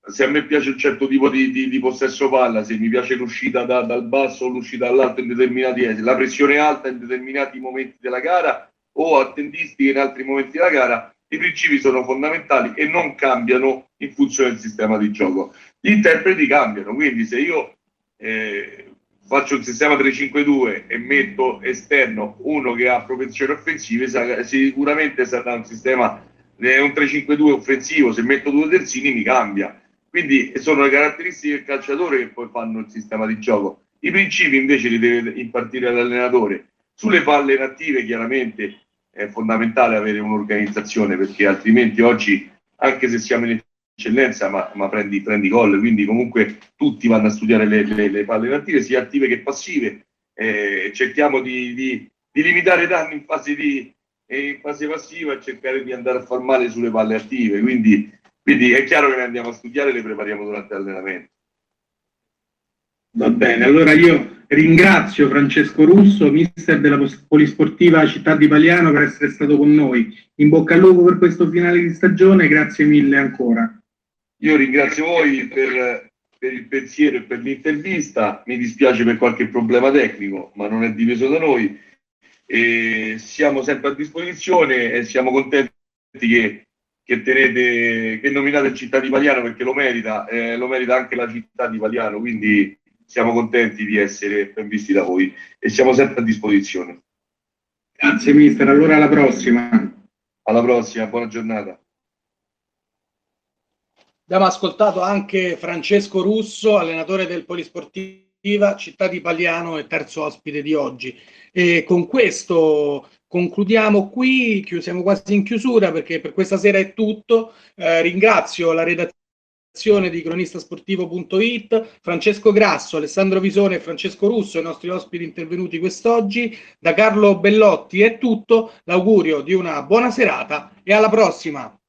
se a me piace un certo tipo di, di, di possesso palla, se mi piace l'uscita da, dal basso o l'uscita dall'alto in determinati esiti, la pressione alta in determinati momenti della gara o a tendistiche in altri momenti della gara, i principi sono fondamentali e non cambiano in funzione del sistema di gioco. Gli interpreti cambiano, quindi se io eh, faccio un sistema 3-5-2 e metto esterno uno che ha propensioni offensive, sicuramente sarà un sistema è un 3-5-2 offensivo, se metto due terzini mi cambia. Quindi sono le caratteristiche del calciatore che poi fanno il sistema di gioco. I principi invece li deve impartire l'allenatore. Sulle palle inattive chiaramente è fondamentale avere un'organizzazione perché altrimenti oggi, anche se siamo in eccellenza, ma, ma prendi, prendi gol, quindi comunque tutti vanno a studiare le, le, le palle attive, sia attive che passive, eh, cerchiamo di, di, di, limitare i danni in fase, di, in fase passiva e cercare di andare a far male sulle palle attive, quindi, quindi è chiaro che ne andiamo a studiare e le prepariamo durante l'allenamento. Va bene, allora io ringrazio Francesco Russo, mister della Polisportiva Città di Paliano, per essere stato con noi. In bocca al lupo per questo finale di stagione, grazie mille ancora. Io ringrazio voi per, per il pensiero e per l'intervista, mi dispiace per qualche problema tecnico, ma non è dipeso da noi. E siamo sempre a disposizione e siamo contenti che, che, tenete, che nominate il città di Paliano perché lo merita, eh, lo merita anche la città di Paliano, quindi siamo contenti di essere ben visti da voi e siamo sempre a disposizione. Grazie mister, allora alla prossima. Alla prossima, buona giornata. Abbiamo ascoltato anche Francesco Russo, allenatore del Polisportiva Città di Pagliano e terzo ospite di oggi. E con questo concludiamo qui, siamo quasi in chiusura perché per questa sera è tutto. Eh, ringrazio la redazione di cronistasportivo.it, Francesco Grasso, Alessandro Visone e Francesco Russo, i nostri ospiti intervenuti quest'oggi. Da Carlo Bellotti è tutto, l'augurio di una buona serata e alla prossima.